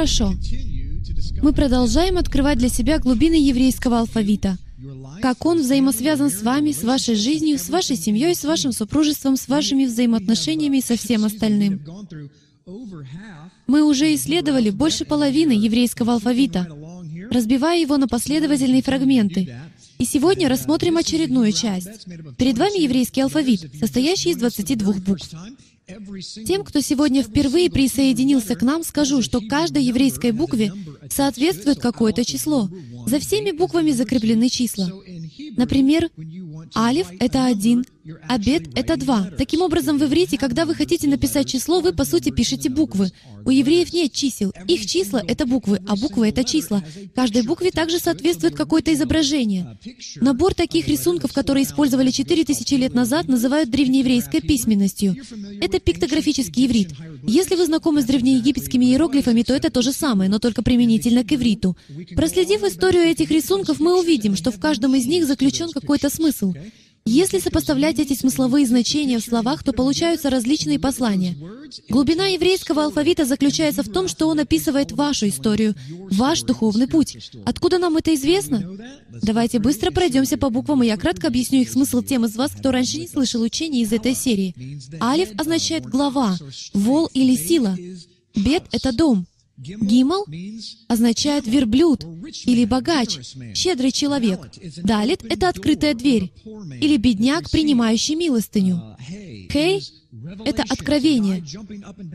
Хорошо. Мы продолжаем открывать для себя глубины еврейского алфавита. Как он взаимосвязан с вами, с вашей жизнью, с вашей семьей, с вашим супружеством, с вашими взаимоотношениями и со всем остальным. Мы уже исследовали больше половины еврейского алфавита, разбивая его на последовательные фрагменты. И сегодня рассмотрим очередную часть. Перед вами еврейский алфавит, состоящий из 22 букв. Тем, кто сегодня впервые присоединился к нам, скажу, что каждой еврейской букве соответствует какое-то число. За всеми буквами закреплены числа. Например, Алиф — это один, Обед — это два. Таким образом, в иврите, когда вы хотите написать число, вы, по сути, пишете буквы. У евреев нет чисел. Их числа — это буквы, а буквы — это числа. Каждой букве также соответствует какое-то изображение. Набор таких рисунков, которые использовали 4000 лет назад, называют древнееврейской письменностью. Это пиктографический иврит. Если вы знакомы с древнеегипетскими иероглифами, то это то же самое, но только применительно к ивриту. Проследив историю этих рисунков, мы увидим, что в каждом из них заключен какой-то смысл. Если сопоставлять эти смысловые значения в словах, то получаются различные послания. Глубина еврейского алфавита заключается в том, что он описывает вашу историю, ваш духовный путь. Откуда нам это известно? Давайте быстро пройдемся по буквам, и я кратко объясню их смысл тем из вас, кто раньше не слышал учения из этой серии. Алиф означает «глава», «вол» или «сила». Бет — это «дом». Гимал означает верблюд или богач, щедрый человек. Далит — это открытая дверь, или бедняк, принимающий милостыню. Хей — это откровение.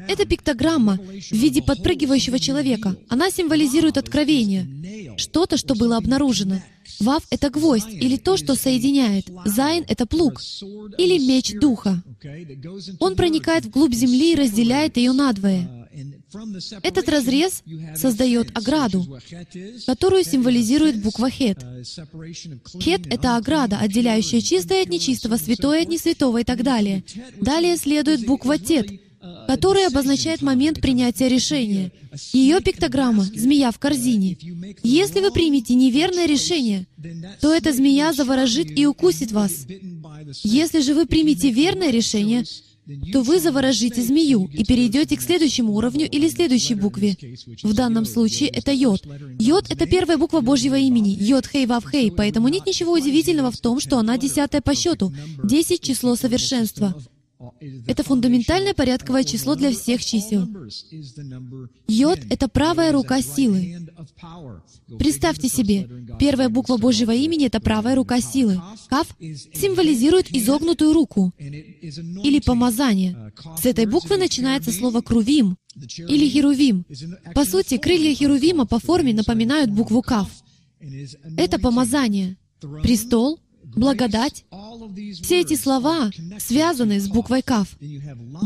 Это пиктограмма в виде подпрыгивающего человека. Она символизирует откровение, что-то, что было обнаружено. Вав — это гвоздь, или то, что соединяет. Зайн — это плуг, или меч духа. Он проникает вглубь земли и разделяет ее надвое. Этот разрез создает ограду, которую символизирует буква Хет. Хет — это ограда, отделяющая чистое от нечистого, святое от несвятого и так далее. Далее следует буква Тет, которая обозначает момент принятия решения. Ее пиктограмма — змея в корзине. Если вы примете неверное решение, то эта змея заворожит и укусит вас. Если же вы примете верное решение, то вы заворожите змею и перейдете к следующему уровню или следующей букве. В данном случае это йод. Йод — это первая буква Божьего имени, йод хей вав хей, поэтому нет ничего удивительного в том, что она десятая по счету, десять — число совершенства. Это фундаментальное порядковое число для всех чисел. Йод — это правая рука силы. Представьте себе, первая буква Божьего имени — это правая рука силы. Кав символизирует изогнутую руку или помазание. С этой буквы начинается слово «крувим» или «херувим». По сути, крылья херувима по форме напоминают букву «кав». Это помазание. Престол, благодать. Все эти слова связаны с буквой «кав».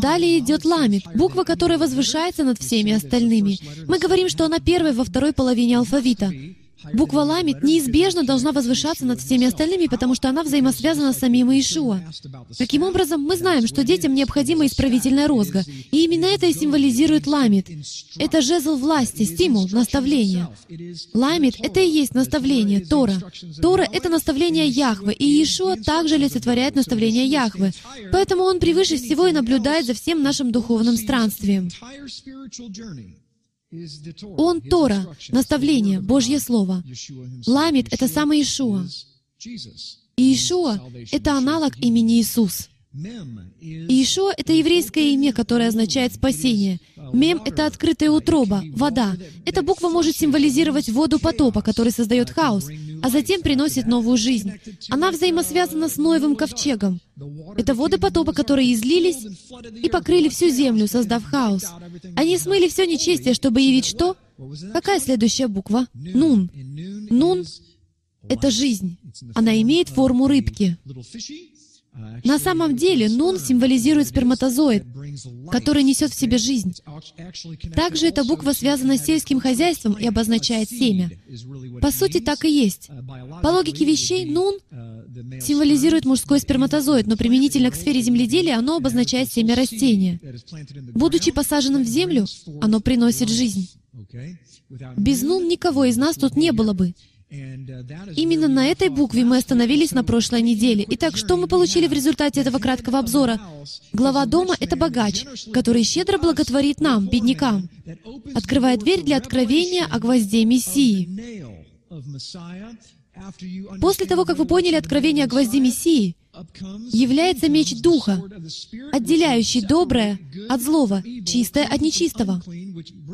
Далее идет ламит, буква, которая возвышается над всеми остальными. Мы говорим, что она первая во второй половине алфавита. Буква «ламит» неизбежно должна возвышаться над всеми остальными, потому что она взаимосвязана с самим Иешуа. Таким образом, мы знаем, что детям необходима исправительная розга, и именно это и символизирует ламит. Это жезл власти, стимул, наставление. Ламит — это и есть наставление, Тора. Тора — это наставление Яхвы, и Иешуа также олицетворяет наставление Яхвы. Поэтому Он превыше всего и наблюдает за всем нашим духовным странствием. Он Тора, наставление, Божье Слово. Ламит — это сам Иешуа. И Иешуа — это аналог имени Иисус. Иешуа — это еврейское имя, которое означает «спасение». Мем — это открытая утроба, вода. Эта буква может символизировать воду потопа, который создает хаос, а затем приносит новую жизнь. Она взаимосвязана с Ноевым ковчегом. Это воды потопа, которые излились и покрыли всю землю, создав хаос. Они смыли все нечестие, чтобы явить что? Какая следующая буква? Нун. Нун — это жизнь. Она имеет форму рыбки. На самом деле, нун символизирует сперматозоид, который несет в себе жизнь. Также эта буква связана с сельским хозяйством и обозначает семя. По сути, так и есть. По логике вещей, нун символизирует мужской сперматозоид, но применительно к сфере земледелия оно обозначает семя растения. Будучи посаженным в землю, оно приносит жизнь. Без нун никого из нас тут не было бы. Именно на этой букве мы остановились на прошлой неделе. Итак, что мы получили в результате этого краткого обзора? Глава дома — это богач, который щедро благотворит нам, беднякам, открывая дверь для откровения о гвозде Мессии. После того, как вы поняли откровение о гвозде Мессии, является меч Духа, отделяющий доброе от злого, чистое от нечистого.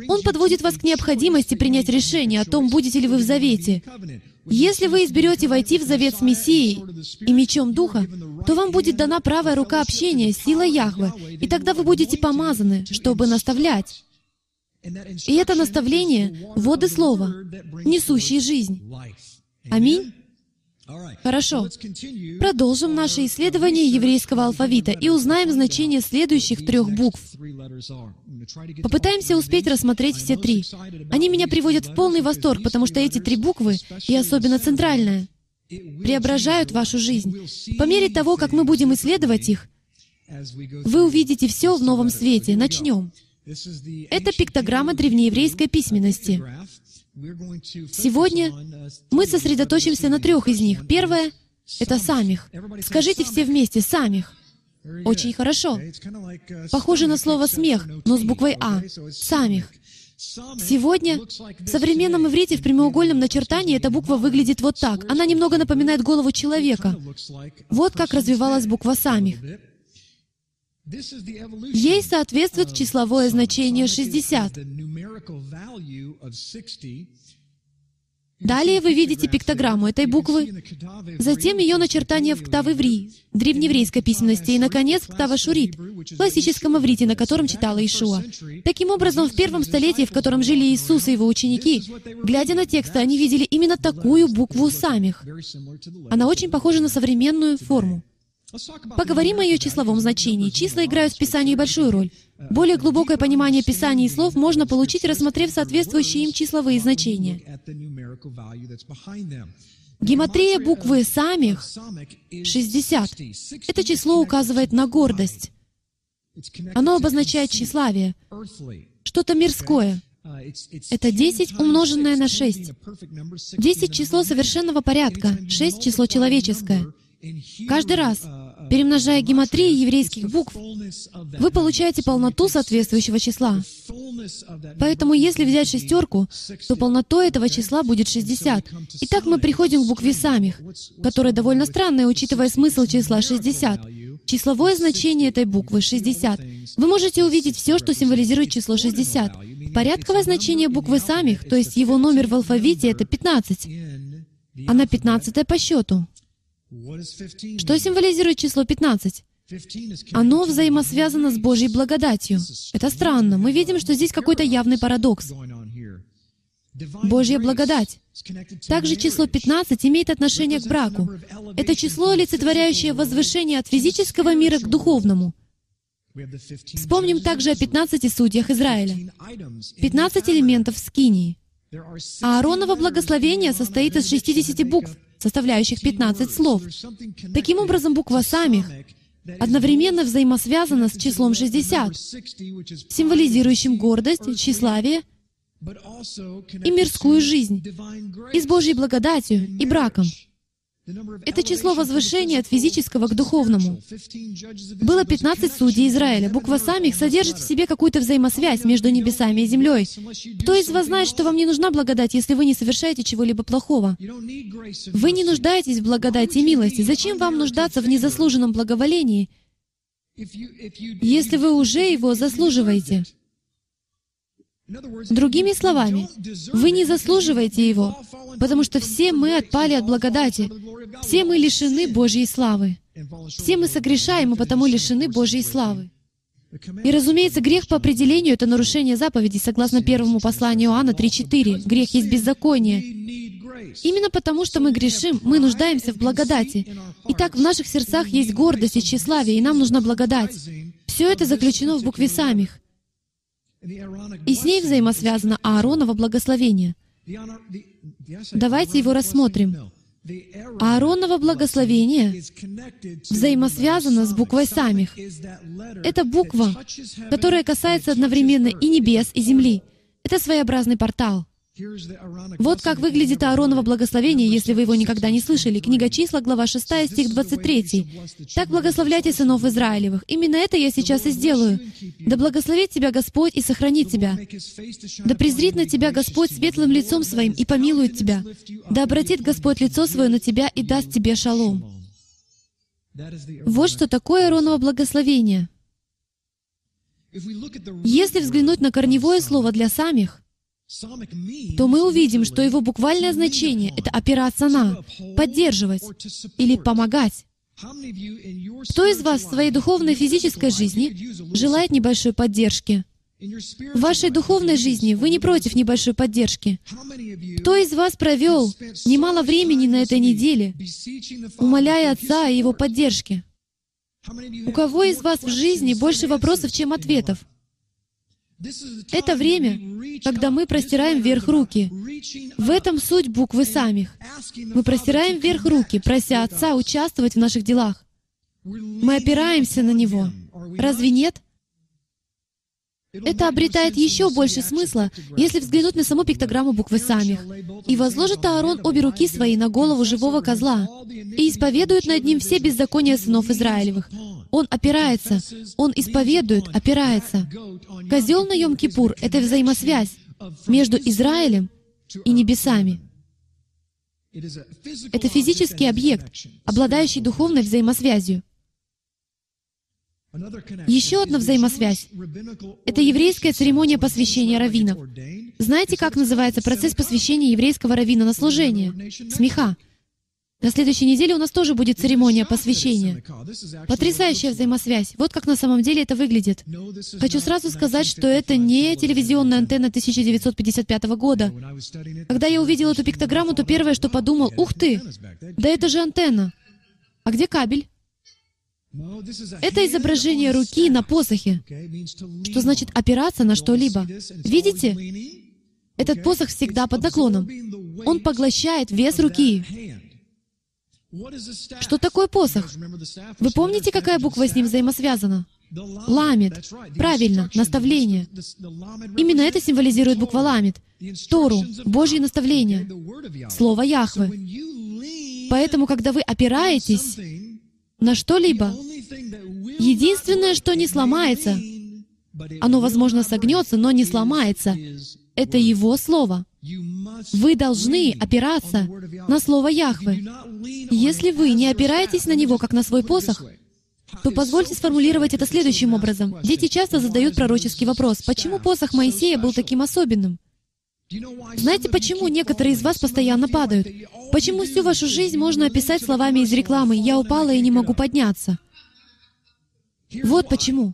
Он подводит вас к необходимости принять решение о том, будете ли вы в завете. Если вы изберете войти в завет с Мессией и мечом Духа, то вам будет дана правая рука общения, сила Яхвы, и тогда вы будете помазаны, чтобы наставлять. И это наставление — воды слова, несущие жизнь. Аминь. Хорошо. Продолжим наше исследование еврейского алфавита и узнаем значение следующих трех букв. Попытаемся успеть рассмотреть все три. Они меня приводят в полный восторг, потому что эти три буквы, и особенно центральная, преображают вашу жизнь. По мере того, как мы будем исследовать их, вы увидите все в новом свете. Начнем. Это пиктограмма древнееврейской письменности. Сегодня мы сосредоточимся на трех из них. Первое — это самих. Скажите все вместе «самих». Очень хорошо. Похоже на слово «смех», но с буквой «а». «Самих». Сегодня в современном иврите в прямоугольном начертании эта буква выглядит вот так. Она немного напоминает голову человека. Вот как развивалась буква «самих». Ей соответствует числовое значение 60. Далее вы видите пиктограмму этой буквы, затем ее начертание в ктав-иври, древнееврейской письменности, и, наконец, в ктав-ашурит, классическом иврите, на котором читала Ишуа. Таким образом, в первом столетии, в котором жили Иисус и его ученики, глядя на тексты, они видели именно такую букву самих. Она очень похожа на современную форму. Поговорим о ее числовом значении. Числа играют в Писании большую роль. Более глубокое понимание Писания и слов можно получить, рассмотрев соответствующие им числовые значения. Гематрия буквы самих — 60. Это число указывает на гордость. Оно обозначает тщеславие, что-то мирское. Это 10 умноженное на 6. 10 — число совершенного порядка, 6 — число человеческое. Каждый раз, перемножая гематрии еврейских букв, вы получаете полноту соответствующего числа. Поэтому если взять шестерку, то полнотой этого числа будет 60. Итак, мы приходим к букве самих, которая довольно странная, учитывая смысл числа 60. Числовое значение этой буквы — 60. Вы можете увидеть все, что символизирует число 60. Порядковое значение буквы самих, то есть его номер в алфавите, — это 15. Она 15 по счету. Что символизирует число 15? Оно взаимосвязано с Божьей благодатью. Это странно. Мы видим, что здесь какой-то явный парадокс. Божья благодать. Также число 15 имеет отношение к браку. Это число, олицетворяющее возвышение от физического мира к духовному. Вспомним также о 15 судьях Израиля. 15 элементов скинии. А Ааронова благословение состоит из 60 букв составляющих 15 слов. Таким образом, буква «самих» одновременно взаимосвязана с числом 60, символизирующим гордость, тщеславие и мирскую жизнь, и с Божьей благодатью и браком. Это число возвышения от физического к духовному. Было 15 судей Израиля. Буква самих содержит в себе какую-то взаимосвязь между небесами и землей. Кто из вас знает, что вам не нужна благодать, если вы не совершаете чего-либо плохого? Вы не нуждаетесь в благодати и милости. Зачем вам нуждаться в незаслуженном благоволении, если вы уже его заслуживаете? Другими словами, вы не заслуживаете его, потому что все мы отпали от благодати, все мы лишены Божьей славы. Все мы согрешаем и потому лишены Божьей славы. И, разумеется, грех по определению — это нарушение заповедей, согласно первому посланию Иоанна 3.4. Грех есть беззаконие. Именно потому, что мы грешим, мы нуждаемся в благодати. Итак, в наших сердцах есть гордость и тщеславие, и нам нужна благодать. Все это заключено в букве самих. И с ней взаимосвязано Ааронова благословение. Давайте его рассмотрим. Ааронова благословение взаимосвязано с буквой самих. Это буква, которая касается одновременно и небес, и земли. Это своеобразный портал. Вот как выглядит Аароново благословение, если вы его никогда не слышали. Книга числа, глава 6, стих 23. «Так благословляйте сынов Израилевых». Именно это я сейчас и сделаю. «Да благословит тебя Господь и сохранит тебя. Да презрит на тебя Господь светлым лицом своим и помилует тебя. Да обратит Господь лицо свое на тебя и даст тебе шалом». Вот что такое Аароново благословение. Если взглянуть на корневое слово для самих, то мы увидим, что его буквальное значение — это опираться на, поддерживать или помогать. Кто из вас в своей духовной физической жизни желает небольшой поддержки? В вашей духовной жизни вы не против небольшой поддержки. Кто из вас провел немало времени на этой неделе, умоляя Отца о Его поддержке? У кого из вас в жизни больше вопросов, чем ответов? Это время, когда мы простираем вверх руки. В этом суть буквы самих. Мы простираем вверх руки, прося Отца участвовать в наших делах. Мы опираемся на Него. Разве нет? Это обретает еще больше смысла, если взглянуть на саму пиктограмму буквы самих. «И возложит Аарон обе руки свои на голову живого козла, и исповедует над ним все беззакония сынов Израилевых». Он опирается, он исповедует, опирается. Козел на Йом-Кипур — это взаимосвязь между Израилем и небесами. Это физический объект, обладающий духовной взаимосвязью. Еще одна взаимосвязь — это еврейская церемония посвящения раввинов. Знаете, как называется процесс посвящения еврейского раввина на служение? Смеха. На следующей неделе у нас тоже будет церемония посвящения. Потрясающая взаимосвязь. Вот как на самом деле это выглядит. Хочу сразу сказать, что это не телевизионная антенна 1955 года. Когда я увидел эту пиктограмму, то первое, что подумал, ух ты, да это же антенна. А где кабель? Это изображение руки на посохе, что значит опираться на что-либо. Видите? Этот посох всегда под наклоном. Он поглощает вес руки. Что такое посох? Вы помните, какая буква с ним взаимосвязана? Ламит. Правильно, наставление. Именно это символизирует буква ламит. Тору, Божье наставление, Слово Яхвы. Поэтому, когда вы опираетесь на что-либо. Единственное, что не сломается, оно, возможно, согнется, но не сломается, это Его Слово. Вы должны опираться на Слово Яхвы. Если вы не опираетесь на него, как на свой посох, то позвольте сформулировать это следующим образом. Дети часто задают пророческий вопрос, почему посох Моисея был таким особенным? Знаете, почему некоторые из вас постоянно падают? Почему всю вашу жизнь можно описать словами из рекламы «Я упала и не могу подняться»? Вот почему.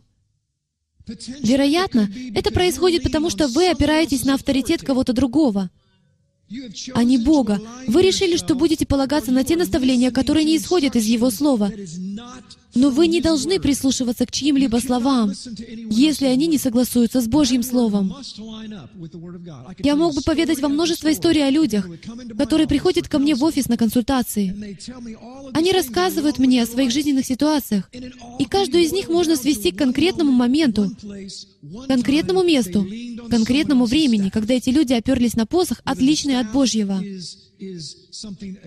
Вероятно, это происходит потому, что вы опираетесь на авторитет кого-то другого, а не Бога. Вы решили, что будете полагаться на те наставления, которые не исходят из Его Слова. Но вы не должны прислушиваться к чьим-либо словам, если они не согласуются с Божьим Словом. Я мог бы поведать вам множество историй о людях, которые приходят ко мне в офис на консультации. Они рассказывают мне о своих жизненных ситуациях, и каждую из них можно свести к конкретному моменту, конкретному месту, конкретному времени, когда эти люди оперлись на посох, отличный от Божьего.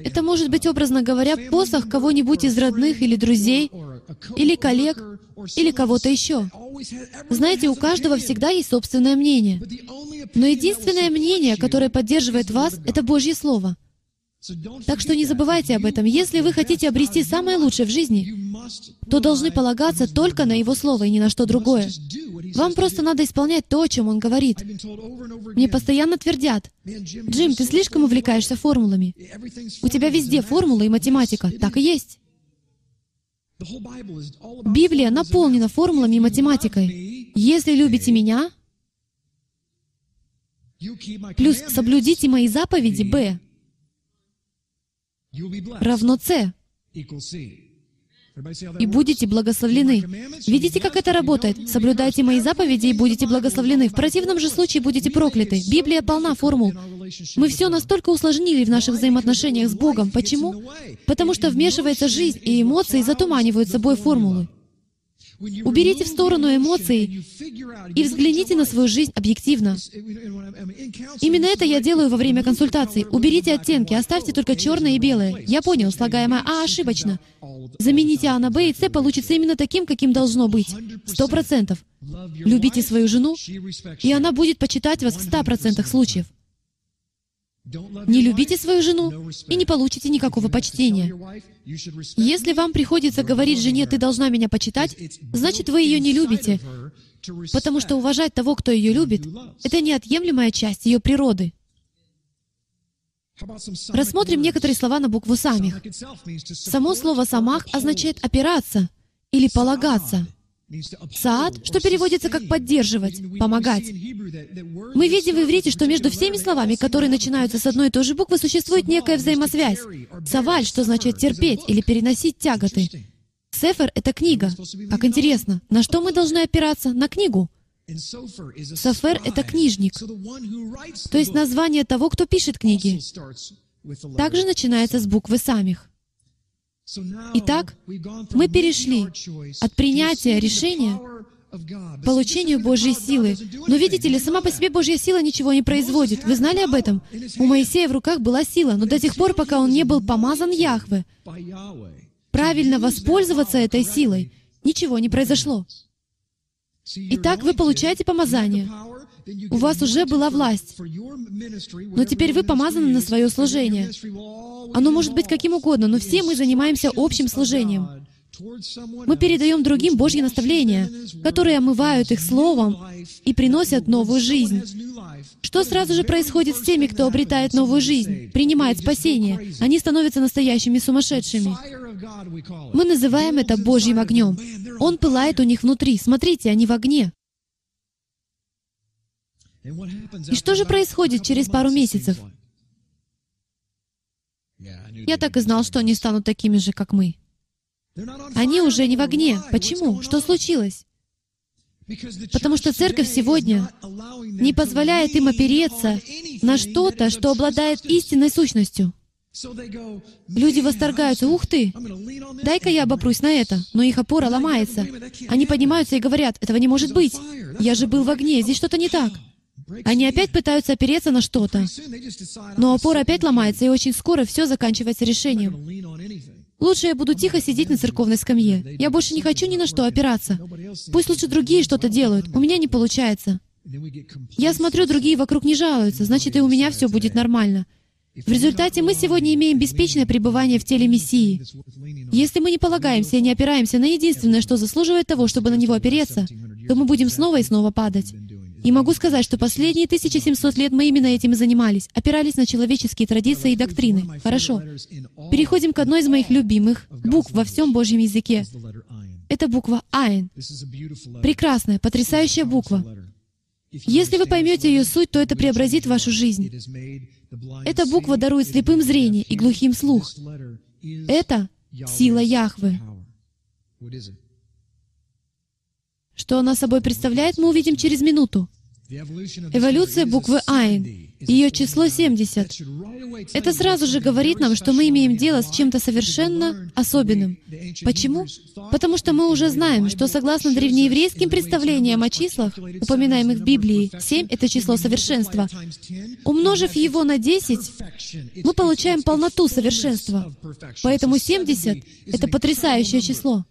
Это может быть, образно говоря, посох кого-нибудь из родных или друзей, или коллег, или кого-то еще. Знаете, у каждого всегда есть собственное мнение. Но единственное мнение, которое поддерживает вас, это Божье Слово. Так что не забывайте об этом. Если вы хотите обрести самое лучшее в жизни, то должны полагаться только на Его Слово и ни на что другое. Вам просто надо исполнять то, о чем Он говорит. Мне постоянно твердят, «Джим, ты слишком увлекаешься формулами. У тебя везде формулы и математика. Так и есть». Библия наполнена формулами и математикой. Если любите меня, плюс соблюдите мои заповеди, Б, равно С, и будете благословлены. Видите, как это работает? Соблюдайте мои заповеди и будете благословлены. В противном же случае будете прокляты. Библия полна формул. Мы все настолько усложнили в наших взаимоотношениях с Богом. Почему? Потому что вмешивается жизнь, и эмоции затуманивают собой формулы. Уберите в сторону эмоции и взгляните на свою жизнь объективно. Именно это я делаю во время консультаций. Уберите оттенки, оставьте только черное и белое. Я понял, слагаемое «а» ошибочно. Замените «а» на «б», и «с» получится именно таким, каким должно быть. Сто процентов. Любите свою жену, и она будет почитать вас в ста процентах случаев. Не любите свою жену и не получите никакого почтения. Если вам приходится говорить жене, «ты должна меня почитать», значит, вы ее не любите, потому что уважать того, кто ее любит, это неотъемлемая часть ее природы. Рассмотрим некоторые слова на букву «самих». Само слово «самах» означает «опираться» или «полагаться». Саад, что переводится как «поддерживать», «помогать». Мы видим в иврите, что между всеми словами, которые начинаются с одной и той же буквы, существует некая взаимосвязь. Саваль, что значит терпеть или переносить тяготы. Сефер — это книга. Как интересно. На что мы должны опираться? На книгу. Сафер — это книжник. То есть название того, кто пишет книги. Также начинается с буквы самих. Итак, мы перешли от принятия решения получению Божьей силы. Но видите ли, сама по себе Божья сила ничего не производит. Вы знали об этом? У Моисея в руках была сила, но до тех пор, пока он не был помазан Яхве, правильно воспользоваться этой силой, ничего не произошло. Итак, вы получаете помазание. У вас уже была власть. Но теперь вы помазаны на свое служение. Оно может быть каким угодно, но все мы занимаемся общим служением. Мы передаем другим Божьи наставления, которые омывают их словом и приносят новую жизнь. Что сразу же происходит с теми, кто обретает новую жизнь, принимает спасение? Они становятся настоящими сумасшедшими. Мы называем это Божьим огнем. Он пылает у них внутри. Смотрите, они в огне. И что же происходит через пару месяцев? Я так и знал, что они станут такими же, как мы. Они уже не в огне. Почему? Что случилось? Потому что церковь сегодня не позволяет им опереться на что-то, что обладает истинной сущностью. Люди восторгаются, ух ты, дай-ка я обопрусь на это, но их опора ломается. Они поднимаются и говорят, этого не может быть. Я же был в огне, здесь что-то не так. Они опять пытаются опереться на что-то. Но опора опять ломается, и очень скоро все заканчивается решением. Лучше я буду тихо сидеть на церковной скамье. Я больше не хочу ни на что опираться. Пусть лучше другие что-то делают. У меня не получается. Я смотрю, другие вокруг не жалуются, значит, и у меня все будет нормально. В результате мы сегодня имеем беспечное пребывание в теле Мессии. Если мы не полагаемся и не опираемся на единственное, что заслуживает того, чтобы на него опереться, то мы будем снова и снова падать. И могу сказать, что последние 1700 лет мы именно этим и занимались, опирались на человеческие традиции и доктрины. Хорошо. Переходим к одной из моих любимых букв во всем Божьем языке. Это буква «Айн». Прекрасная, потрясающая буква. Если вы поймете ее суть, то это преобразит вашу жизнь. Эта буква дарует слепым зрение и глухим слух. Это сила Яхвы. Что она собой представляет, мы увидим через минуту. Эволюция буквы «Айн», ее число 70. Это сразу же говорит нам, что мы имеем дело с чем-то совершенно особенным. Почему? Потому что мы уже знаем, что согласно древнееврейским представлениям о числах, упоминаемых в Библии, 7 — это число совершенства. Умножив его на 10, мы получаем полноту совершенства. Поэтому 70 — это потрясающее число.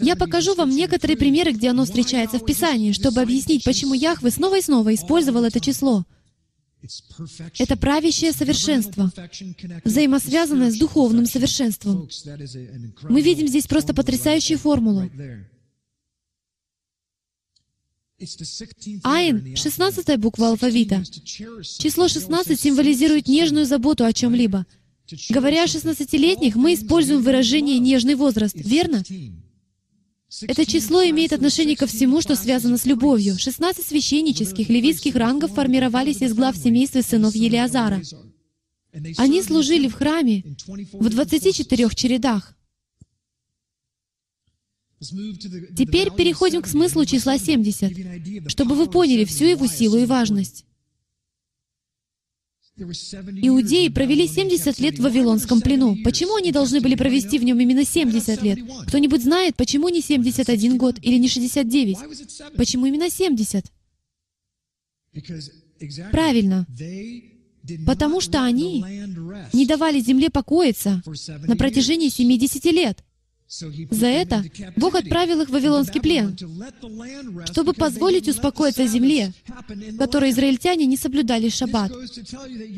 Я покажу вам некоторые примеры, где оно встречается в Писании, чтобы объяснить, почему Яхве снова и снова использовал это число. Это правящее совершенство, взаимосвязанное с духовным совершенством. Мы видим здесь просто потрясающую формулу. Айн — шестнадцатая буква алфавита. Число 16 символизирует нежную заботу о чем-либо — Говоря о 16-летних, мы используем выражение «нежный возраст», верно? Это число имеет отношение ко всему, что связано с любовью. 16 священнических, левитских рангов формировались из глав семейства сынов Елиазара. Они служили в храме в 24 чередах. Теперь переходим к смыслу числа 70, чтобы вы поняли всю его силу и важность. Иудеи провели 70 лет в Вавилонском плену. Почему они должны были провести в нем именно 70 лет? Кто-нибудь знает, почему не 71 год или не 69? Почему именно 70? Правильно. Потому что они не давали земле покоиться на протяжении 70 лет. За это Бог отправил их в Вавилонский плен, чтобы позволить успокоиться земле, в которой израильтяне не соблюдали шаббат.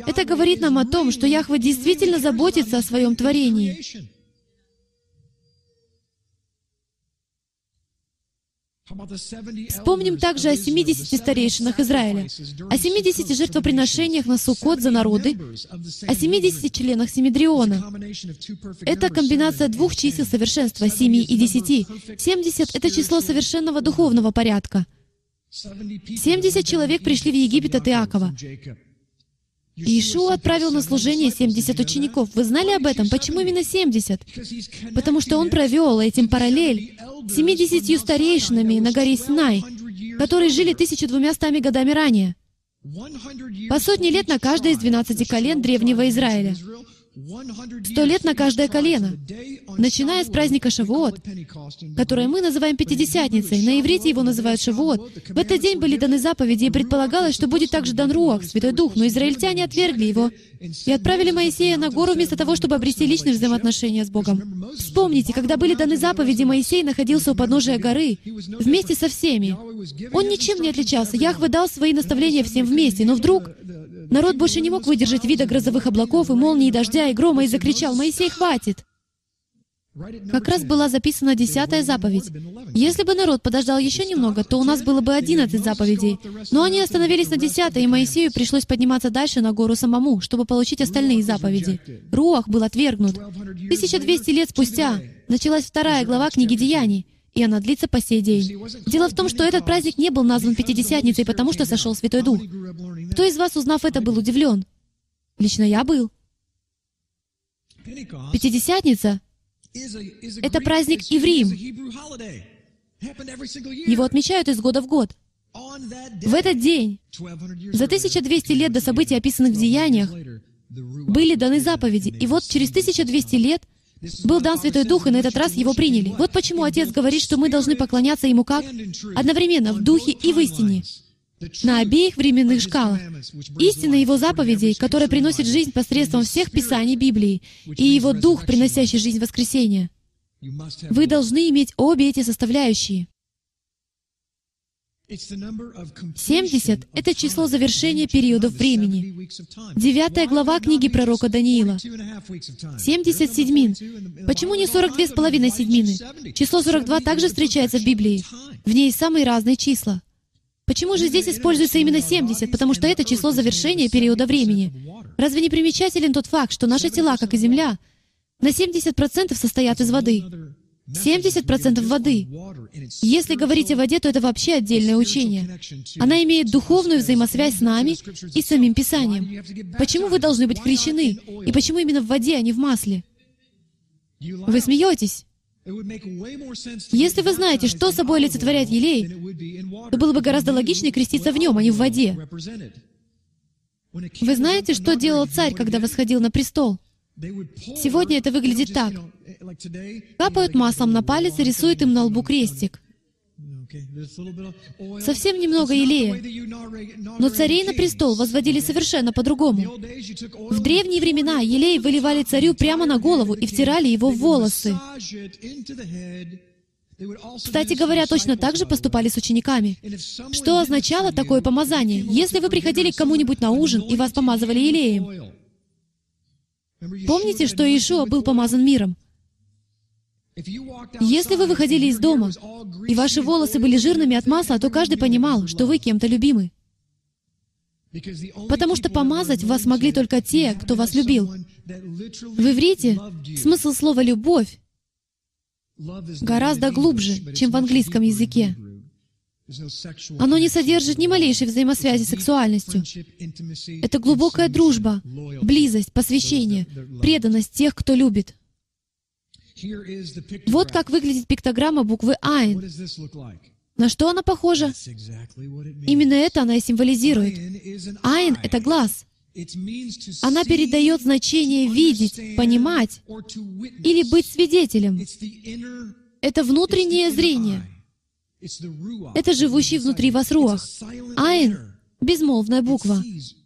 Это говорит нам о том, что Яхва действительно заботится о своем творении. Вспомним также о 70 старейшинах Израиля, о 70 жертвоприношениях на Суккот за народы, о 70 членах Симедриона. Это комбинация двух чисел совершенства, 7 и 10. 70 — это число совершенного духовного порядка. 70 человек пришли в Египет от Иакова. Иешуа отправил на служение 70 учеников. Вы знали об этом? Почему именно 70? Потому что он провел этим параллель 70 старейшинами на горе Синай, которые жили 1200 годами ранее. По сотни лет на каждое из 12 колен древнего Израиля. Сто лет на каждое колено, начиная с праздника Шавуот, который мы называем Пятидесятницей. На иврите его называют Шавуот. В этот день были даны заповеди, и предполагалось, что будет также дан Руах, Святой Дух, но израильтяне отвергли его и отправили Моисея на гору вместо того, чтобы обрести личные взаимоотношения с Богом. Вспомните, когда были даны заповеди, Моисей находился у подножия горы вместе со всеми. Он ничем не отличался. Яхве дал свои наставления всем вместе, но вдруг Народ больше не мог выдержать вида грозовых облаков и молний, дождя и грома и закричал, «Моисей, хватит!» Как раз была записана десятая заповедь. Если бы народ подождал еще немного, то у нас было бы одиннадцать заповедей. Но они остановились на десятой, и Моисею пришлось подниматься дальше на гору самому, чтобы получить остальные заповеди. Руах был отвергнут. 1200 лет спустя началась вторая глава книги Деяний и она длится по сей день. Дело в том, что этот праздник не был назван Пятидесятницей, потому что сошел Святой Дух. Кто из вас, узнав это, был удивлен? Лично я был. Пятидесятница — это праздник Иврим. Его отмечают из года в год. В этот день, за 1200 лет до событий, описанных в Деяниях, были даны заповеди. И вот через 1200 лет был дан Святой Дух, и на этот раз его приняли. Вот почему Отец говорит, что мы должны поклоняться Ему как? Одновременно, в Духе и в истине. На обеих временных шкалах. Истина Его заповедей, которая приносит жизнь посредством всех Писаний Библии, и Его Дух, приносящий жизнь в воскресенье. Вы должны иметь обе эти составляющие. 70 — это число завершения периодов времени. Девятая глава книги пророка Даниила. 70 седьмин. Почему не 42 с половиной седьмины? Число 42 также встречается в Библии. В ней самые разные числа. Почему же здесь используется именно 70? Потому что это число завершения периода времени. Разве не примечателен тот факт, что наши тела, как и Земля, на 70% состоят из воды? 70% воды. Если говорить о воде, то это вообще отдельное учение. Она имеет духовную взаимосвязь с нами и с самим Писанием. Почему вы должны быть крещены? И почему именно в воде, а не в масле? Вы смеетесь? Если вы знаете, что собой олицетворяет елей, то было бы гораздо логичнее креститься в нем, а не в воде. Вы знаете, что делал царь, когда восходил на престол? Сегодня это выглядит так. Капают маслом на палец и рисуют им на лбу крестик. Совсем немного елея. Но царей на престол возводили совершенно по-другому. В древние времена елей выливали царю прямо на голову и втирали его в волосы. Кстати говоря, точно так же поступали с учениками. Что означало такое помазание? Если вы приходили к кому-нибудь на ужин и вас помазывали елеем, Помните, что Иешуа был помазан миром? Если вы выходили из дома, и ваши волосы были жирными от масла, то каждый понимал, что вы кем-то любимы. Потому что помазать вас могли только те, кто вас любил. В иврите смысл слова «любовь» гораздо глубже, чем в английском языке. Оно не содержит ни малейшей взаимосвязи с сексуальностью. Это глубокая дружба, близость, посвящение, преданность тех, кто любит. Вот как выглядит пиктограмма буквы «Айн». На что она похожа? Именно это она и символизирует. Айн — это глаз. Она передает значение видеть, понимать или быть свидетелем. Это внутреннее зрение. Это живущий внутри вас руах. Айн — безмолвная буква.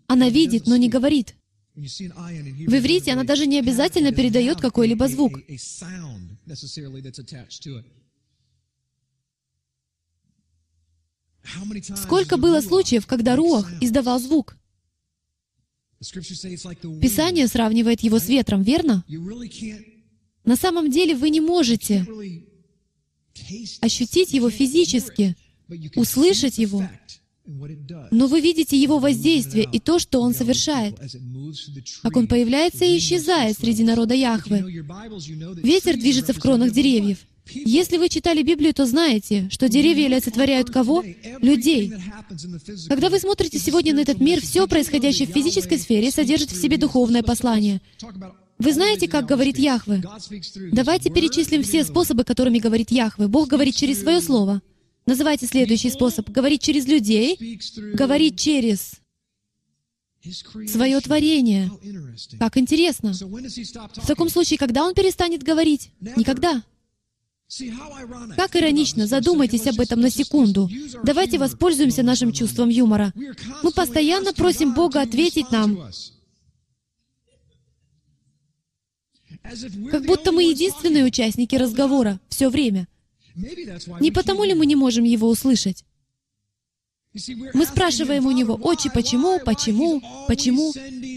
Она видит, но не говорит. В иврите она даже не обязательно передает какой-либо звук. Сколько было случаев, когда Руах издавал звук? Писание сравнивает его с ветром, верно? На самом деле вы не можете ощутить его физически, услышать его, но вы видите его воздействие и то, что он совершает, как он появляется и исчезает среди народа Яхвы. Ветер движется в кронах деревьев. Если вы читали Библию, то знаете, что деревья олицетворяют кого? Людей. Когда вы смотрите сегодня на этот мир, все происходящее в физической сфере содержит в себе духовное послание. Вы знаете, как говорит Яхве? Давайте перечислим все способы, которыми говорит Яхве. Бог говорит через свое слово. Называйте следующий способ. Говорить через людей, говорить через свое творение. Как интересно. В таком случае, когда он перестанет говорить? Никогда. Как иронично, задумайтесь об этом на секунду. Давайте воспользуемся нашим чувством юмора. Мы постоянно просим Бога ответить нам, как будто мы единственные участники разговора все время. Не потому ли мы не можем его услышать? Мы спрашиваем у него, «Отче, почему, почему, почему?»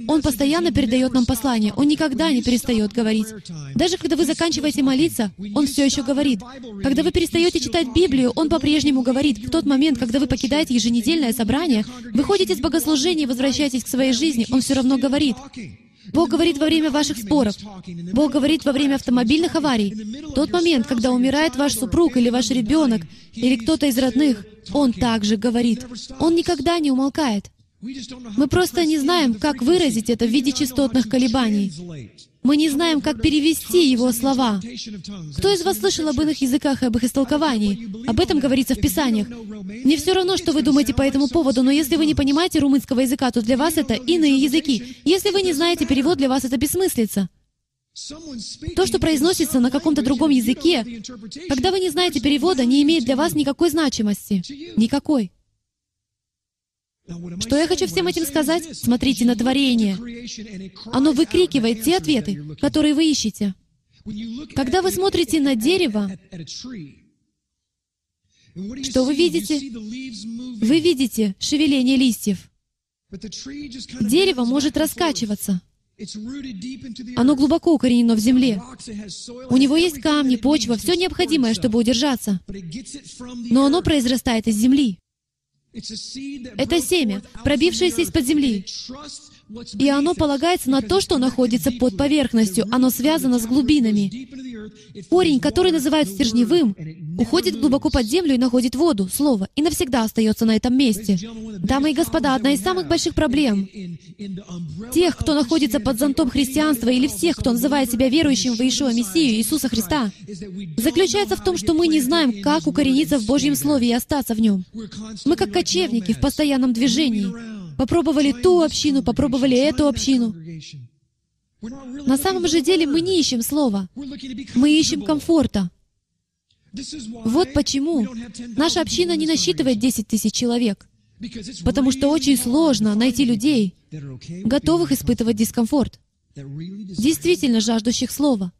Он постоянно передает нам послание. Он никогда не перестает говорить. Даже когда вы заканчиваете молиться, Он все еще говорит. Когда вы перестаете читать Библию, Он по-прежнему говорит. В тот момент, когда вы покидаете еженедельное собрание, выходите с богослужения и возвращаетесь к своей жизни, Он все равно говорит. Бог говорит во время ваших споров. Бог говорит во время автомобильных аварий. Тот момент, когда умирает ваш супруг или ваш ребенок, или кто-то из родных, Он также говорит. Он никогда не умолкает. Мы просто не знаем, как выразить это в виде частотных колебаний. Мы не знаем, как перевести его слова. Кто из вас слышал об иных языках и об их истолковании? Об этом говорится в Писаниях. Мне все равно, что вы думаете по этому поводу, но если вы не понимаете румынского языка, то для вас это иные языки. Если вы не знаете перевод, для вас это бессмыслица. То, что произносится на каком-то другом языке, когда вы не знаете перевода, не имеет для вас никакой значимости. Никакой. Что я хочу всем этим сказать? Смотрите на творение. Оно выкрикивает те ответы, которые вы ищете. Когда вы смотрите на дерево, что вы видите? Вы видите шевеление листьев. Дерево может раскачиваться. Оно глубоко укоренено в земле. У него есть камни, почва, все необходимое, чтобы удержаться. Но оно произрастает из земли. Это семя, пробившееся из-под земли. И оно полагается на то, что находится под поверхностью. Оно связано с глубинами. Корень, который называют стержневым, уходит глубоко под землю и находит воду, слово, и навсегда остается на этом месте. Дамы и господа, одна из самых больших проблем тех, кто находится под зонтом христианства, или всех, кто называет себя верующим в Иешуа Мессию, Иисуса Христа, заключается в том, что мы не знаем, как укорениться в Божьем Слове и остаться в нем. Мы как кочевники в постоянном движении. Попробовали ту общину, попробовали эту общину. На самом же деле мы не ищем слова. Мы ищем комфорта. Вот почему наша община не насчитывает 10 тысяч человек. Потому что очень сложно найти людей, готовых испытывать дискомфорт, действительно жаждущих слова.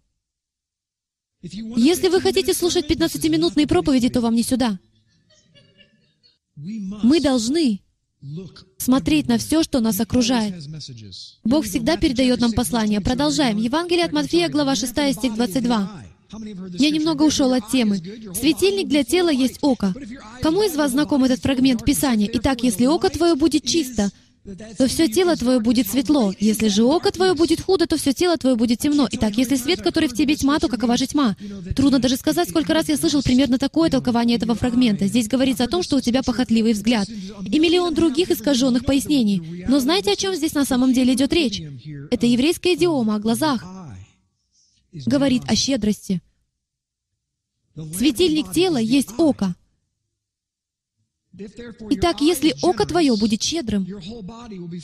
Если вы хотите слушать 15-минутные проповеди, то вам не сюда. Мы должны смотреть на все, что нас окружает. Бог всегда передает нам послание. Продолжаем. Евангелие от Матфея, глава 6, стих 22. Я немного ушел от темы. Светильник для тела есть око. Кому из вас знаком этот фрагмент Писания? Итак, если око твое будет чисто, то все тело твое будет светло. Если же око твое будет худо, то все тело твое будет темно. Итак, если свет, который в тебе тьма, то какова же тьма? Трудно даже сказать, сколько раз я слышал примерно такое толкование этого фрагмента. Здесь говорится о том, что у тебя похотливый взгляд. И миллион других искаженных пояснений. Но знаете, о чем здесь на самом деле идет речь? Это еврейская идиома о глазах. Говорит о щедрости. Светильник тела есть око. Итак, если око твое будет щедрым,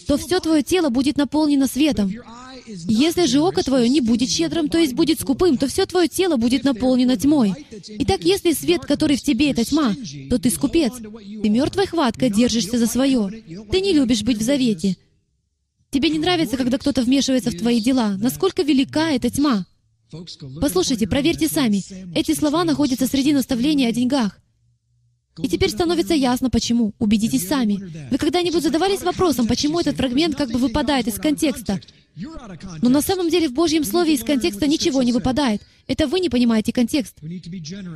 то все твое тело будет наполнено светом. Если же око твое не будет щедрым, то есть будет скупым, то все твое тело будет наполнено тьмой. Итак, если свет, который в тебе, это тьма, то ты скупец. Ты мертвой хваткой держишься за свое. Ты не любишь быть в завете. Тебе не нравится, когда кто-то вмешивается в твои дела. Насколько велика эта тьма? Послушайте, проверьте сами. Эти слова находятся среди наставления о деньгах. И теперь становится ясно, почему. Убедитесь сами. Вы когда-нибудь задавались вопросом, почему этот фрагмент как бы выпадает из контекста? Но на самом деле в Божьем Слове из контекста ничего не выпадает. Это вы не понимаете контекст.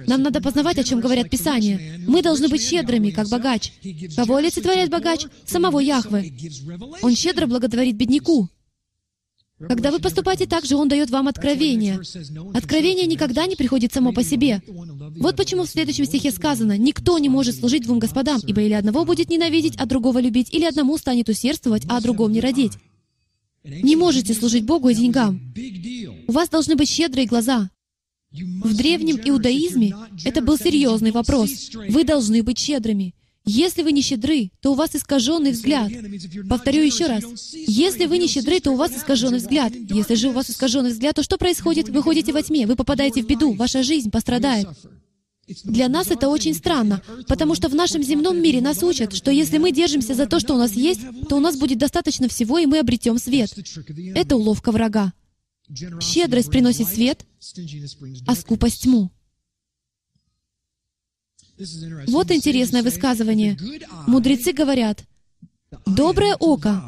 Нам надо познавать, о чем говорят Писания. Мы должны быть щедрыми, как богач. Кого олицетворяет богач? Самого Яхвы. Он щедро благотворит бедняку. Когда вы поступаете так же, Он дает вам откровение. Откровение никогда не приходит само по себе. Вот почему в следующем стихе сказано, «Никто не может служить двум господам, ибо или одного будет ненавидеть, а другого любить, или одному станет усердствовать, а о другом не родить». Не можете служить Богу и деньгам. У вас должны быть щедрые глаза. В древнем иудаизме это был серьезный вопрос. Вы должны быть щедрыми. Если вы не щедры, то у вас искаженный взгляд. Повторю еще раз. Если вы не щедры, то у вас искаженный взгляд. Если же у вас искаженный взгляд, то что происходит? Вы ходите во тьме, вы попадаете в беду, ваша жизнь пострадает. Для нас это очень странно, потому что в нашем земном мире нас учат, что если мы держимся за то, что у нас есть, то у нас будет достаточно всего, и мы обретем свет. Это уловка врага. Щедрость приносит свет, а скупость — тьму. Вот интересное высказывание. Мудрецы говорят, «Доброе око,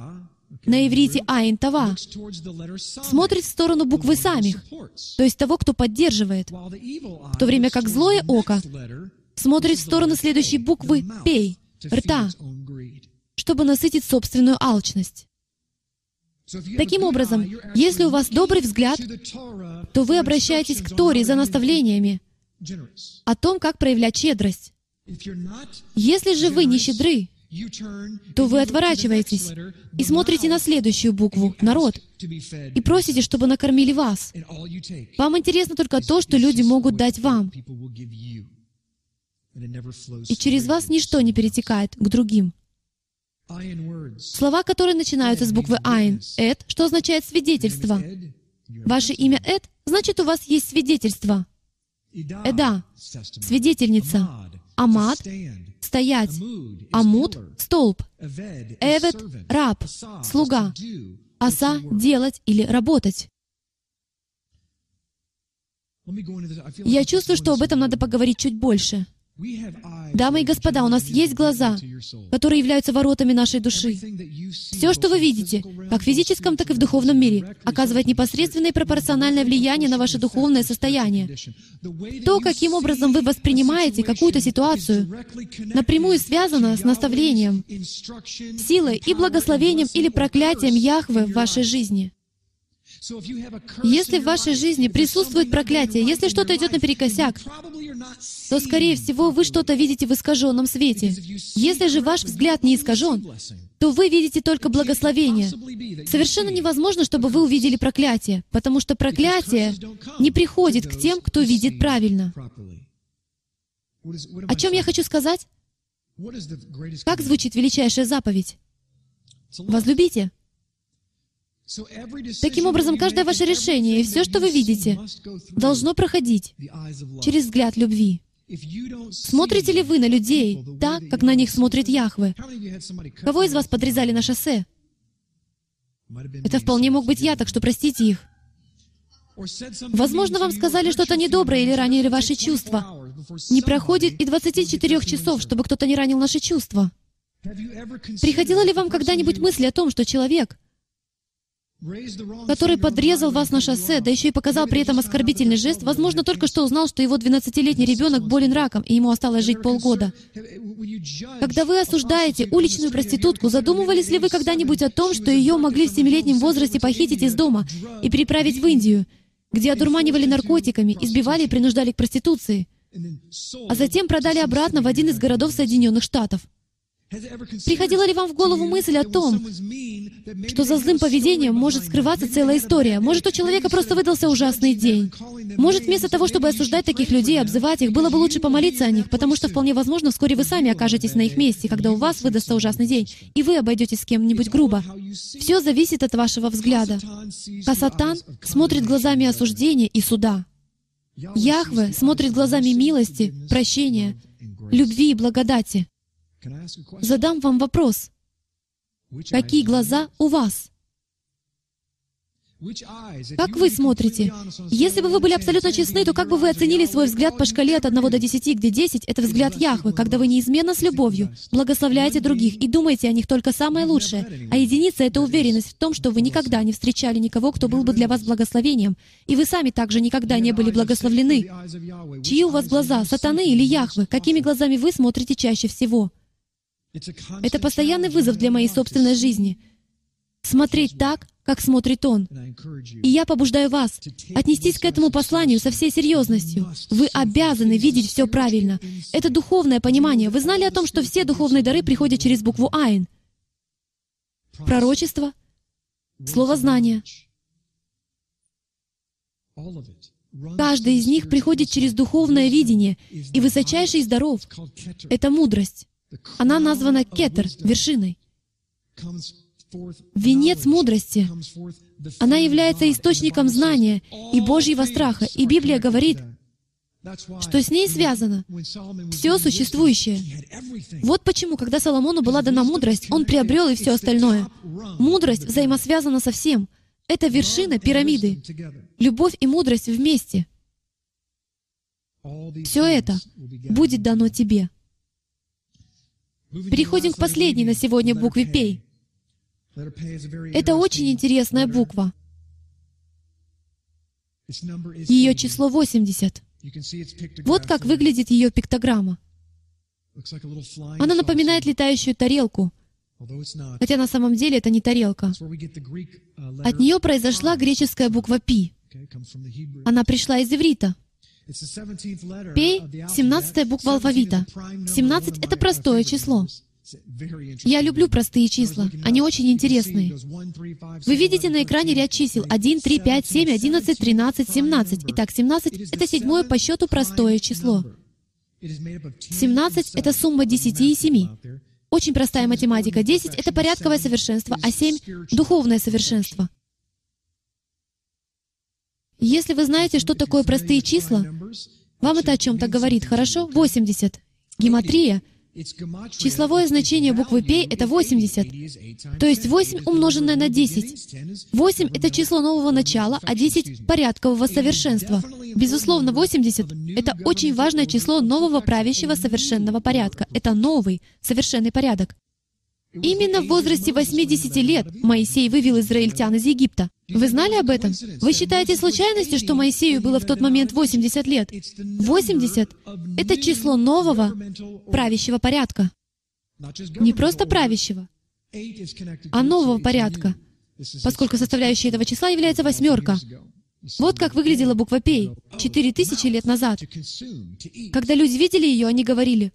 на иврите «айн тава», смотрит в сторону буквы самих, то есть того, кто поддерживает, в то время как злое око смотрит в сторону следующей буквы «пей», рта, чтобы насытить собственную алчность. Таким образом, если у вас добрый взгляд, то вы обращаетесь к Торе за наставлениями, о том, как проявлять щедрость. Если же вы не щедры, то вы отворачиваетесь и смотрите на следующую букву «народ» и просите, чтобы накормили вас. Вам интересно только то, что люди могут дать вам. И через вас ничто не перетекает к другим. Слова, которые начинаются с буквы «айн», «эд», что означает «свидетельство». Ваше имя «эд» значит, у вас есть свидетельство. Эда, свидетельница. Амад, стоять. Амуд, столб. Эвет, раб, слуга. Аса, делать или работать. Я чувствую, что об этом надо поговорить чуть больше. Дамы и господа, у нас есть глаза, которые являются воротами нашей души. Все, что вы видите, как в физическом, так и в духовном мире, оказывает непосредственное и пропорциональное влияние на ваше духовное состояние. То, каким образом вы воспринимаете какую-то ситуацию, напрямую связано с наставлением, силой и благословением или проклятием Яхвы в вашей жизни. Если в вашей жизни присутствует проклятие, если что-то идет наперекосяк, то, скорее всего, вы что-то видите в искаженном свете. Если же ваш взгляд не искажен, то вы видите только благословение. Совершенно невозможно, чтобы вы увидели проклятие, потому что проклятие не приходит к тем, кто видит правильно. О чем я хочу сказать? Как звучит величайшая заповедь? Возлюбите. Таким образом, каждое ваше решение и все, что вы видите, должно проходить через взгляд любви. Смотрите ли вы на людей так, как на них смотрит Яхве? Кого из вас подрезали на шоссе? Это вполне мог быть я, так что простите их. Возможно, вам сказали что-то недоброе или ранили ваши чувства. Не проходит и 24 часов, чтобы кто-то не ранил наши чувства. Приходила ли вам когда-нибудь мысль о том, что человек, который подрезал вас на шоссе, да еще и показал при этом оскорбительный жест, возможно, только что узнал, что его 12-летний ребенок болен раком, и ему осталось жить полгода. Когда вы осуждаете уличную проститутку, задумывались ли вы когда-нибудь о том, что ее могли в 7-летнем возрасте похитить из дома и переправить в Индию, где одурманивали наркотиками, избивали и принуждали к проституции, а затем продали обратно в один из городов Соединенных Штатов? Приходила ли вам в голову мысль о том, что за злым поведением может скрываться целая история. Может, у человека просто выдался ужасный день. Может, вместо того, чтобы осуждать таких людей обзывать их, было бы лучше помолиться о них, потому что вполне возможно, вскоре вы сами окажетесь на их месте, когда у вас выдастся ужасный день, и вы обойдетесь с кем-нибудь грубо. Все зависит от вашего взгляда. А Сатан смотрит глазами осуждения и суда. Яхве смотрит глазами милости, прощения, любви и благодати. Задам вам вопрос. Какие глаза у вас? Как вы смотрите? Если бы вы были абсолютно честны, то как бы вы оценили свой взгляд по шкале от 1 до 10, где 10 — это взгляд Яхвы, когда вы неизменно с любовью благословляете других и думаете о них только самое лучшее, а единица — это уверенность в том, что вы никогда не встречали никого, кто был бы для вас благословением, и вы сами также никогда не были благословлены. Чьи у вас глаза, сатаны или Яхвы? Какими глазами вы смотрите чаще всего? Это постоянный вызов для моей собственной жизни — смотреть так, как смотрит Он. И я побуждаю вас отнестись к этому посланию со всей серьезностью. Вы обязаны видеть все правильно. Это духовное понимание. Вы знали о том, что все духовные дары приходят через букву «Айн»? Пророчество, слово знания. Каждый из них приходит через духовное видение, и высочайший из даров — это мудрость. Она названа кетер, вершиной. Венец мудрости. Она является источником знания и Божьего страха. И Библия говорит, что с ней связано все существующее. Вот почему, когда Соломону была дана мудрость, он приобрел и все остальное. Мудрость взаимосвязана со всем. Это вершина пирамиды. Любовь и мудрость вместе. Все это будет дано тебе. Переходим к последней на сегодня букве «Пей». Это очень интересная буква. Ее число 80. Вот как выглядит ее пиктограмма. Она напоминает летающую тарелку, хотя на самом деле это не тарелка. От нее произошла греческая буква «пи». Она пришла из иврита. Пей — 17 буква алфавита. 17 — это простое число. Я люблю простые числа. Они очень интересные. Вы видите на экране ряд чисел 1, 3, 5, 7, 11, 13, 17. Итак, 17 — это седьмое по счету простое число. 17 — это сумма 10 и 7. Очень простая математика. 10 — это порядковое совершенство, а 7 — духовное совершенство. Если вы знаете, что такое простые числа, вам это о чем-то говорит, хорошо? 80. Гематрия — Числовое значение буквы «П» — это 80, то есть 8 умноженное на 10. 8 — это число нового начала, а 10 — порядкового совершенства. Безусловно, 80 — это очень важное число нового правящего совершенного порядка. Это новый, совершенный порядок. Именно в возрасте 80 лет Моисей вывел израильтян из Египта. Вы знали об этом? Вы считаете случайностью, что Моисею было в тот момент 80 лет? 80 — это число нового правящего порядка. Не просто правящего, а нового порядка, поскольку составляющей этого числа является восьмерка. Вот как выглядела буква «Пей» четыре тысячи лет назад. Когда люди видели ее, они говорили,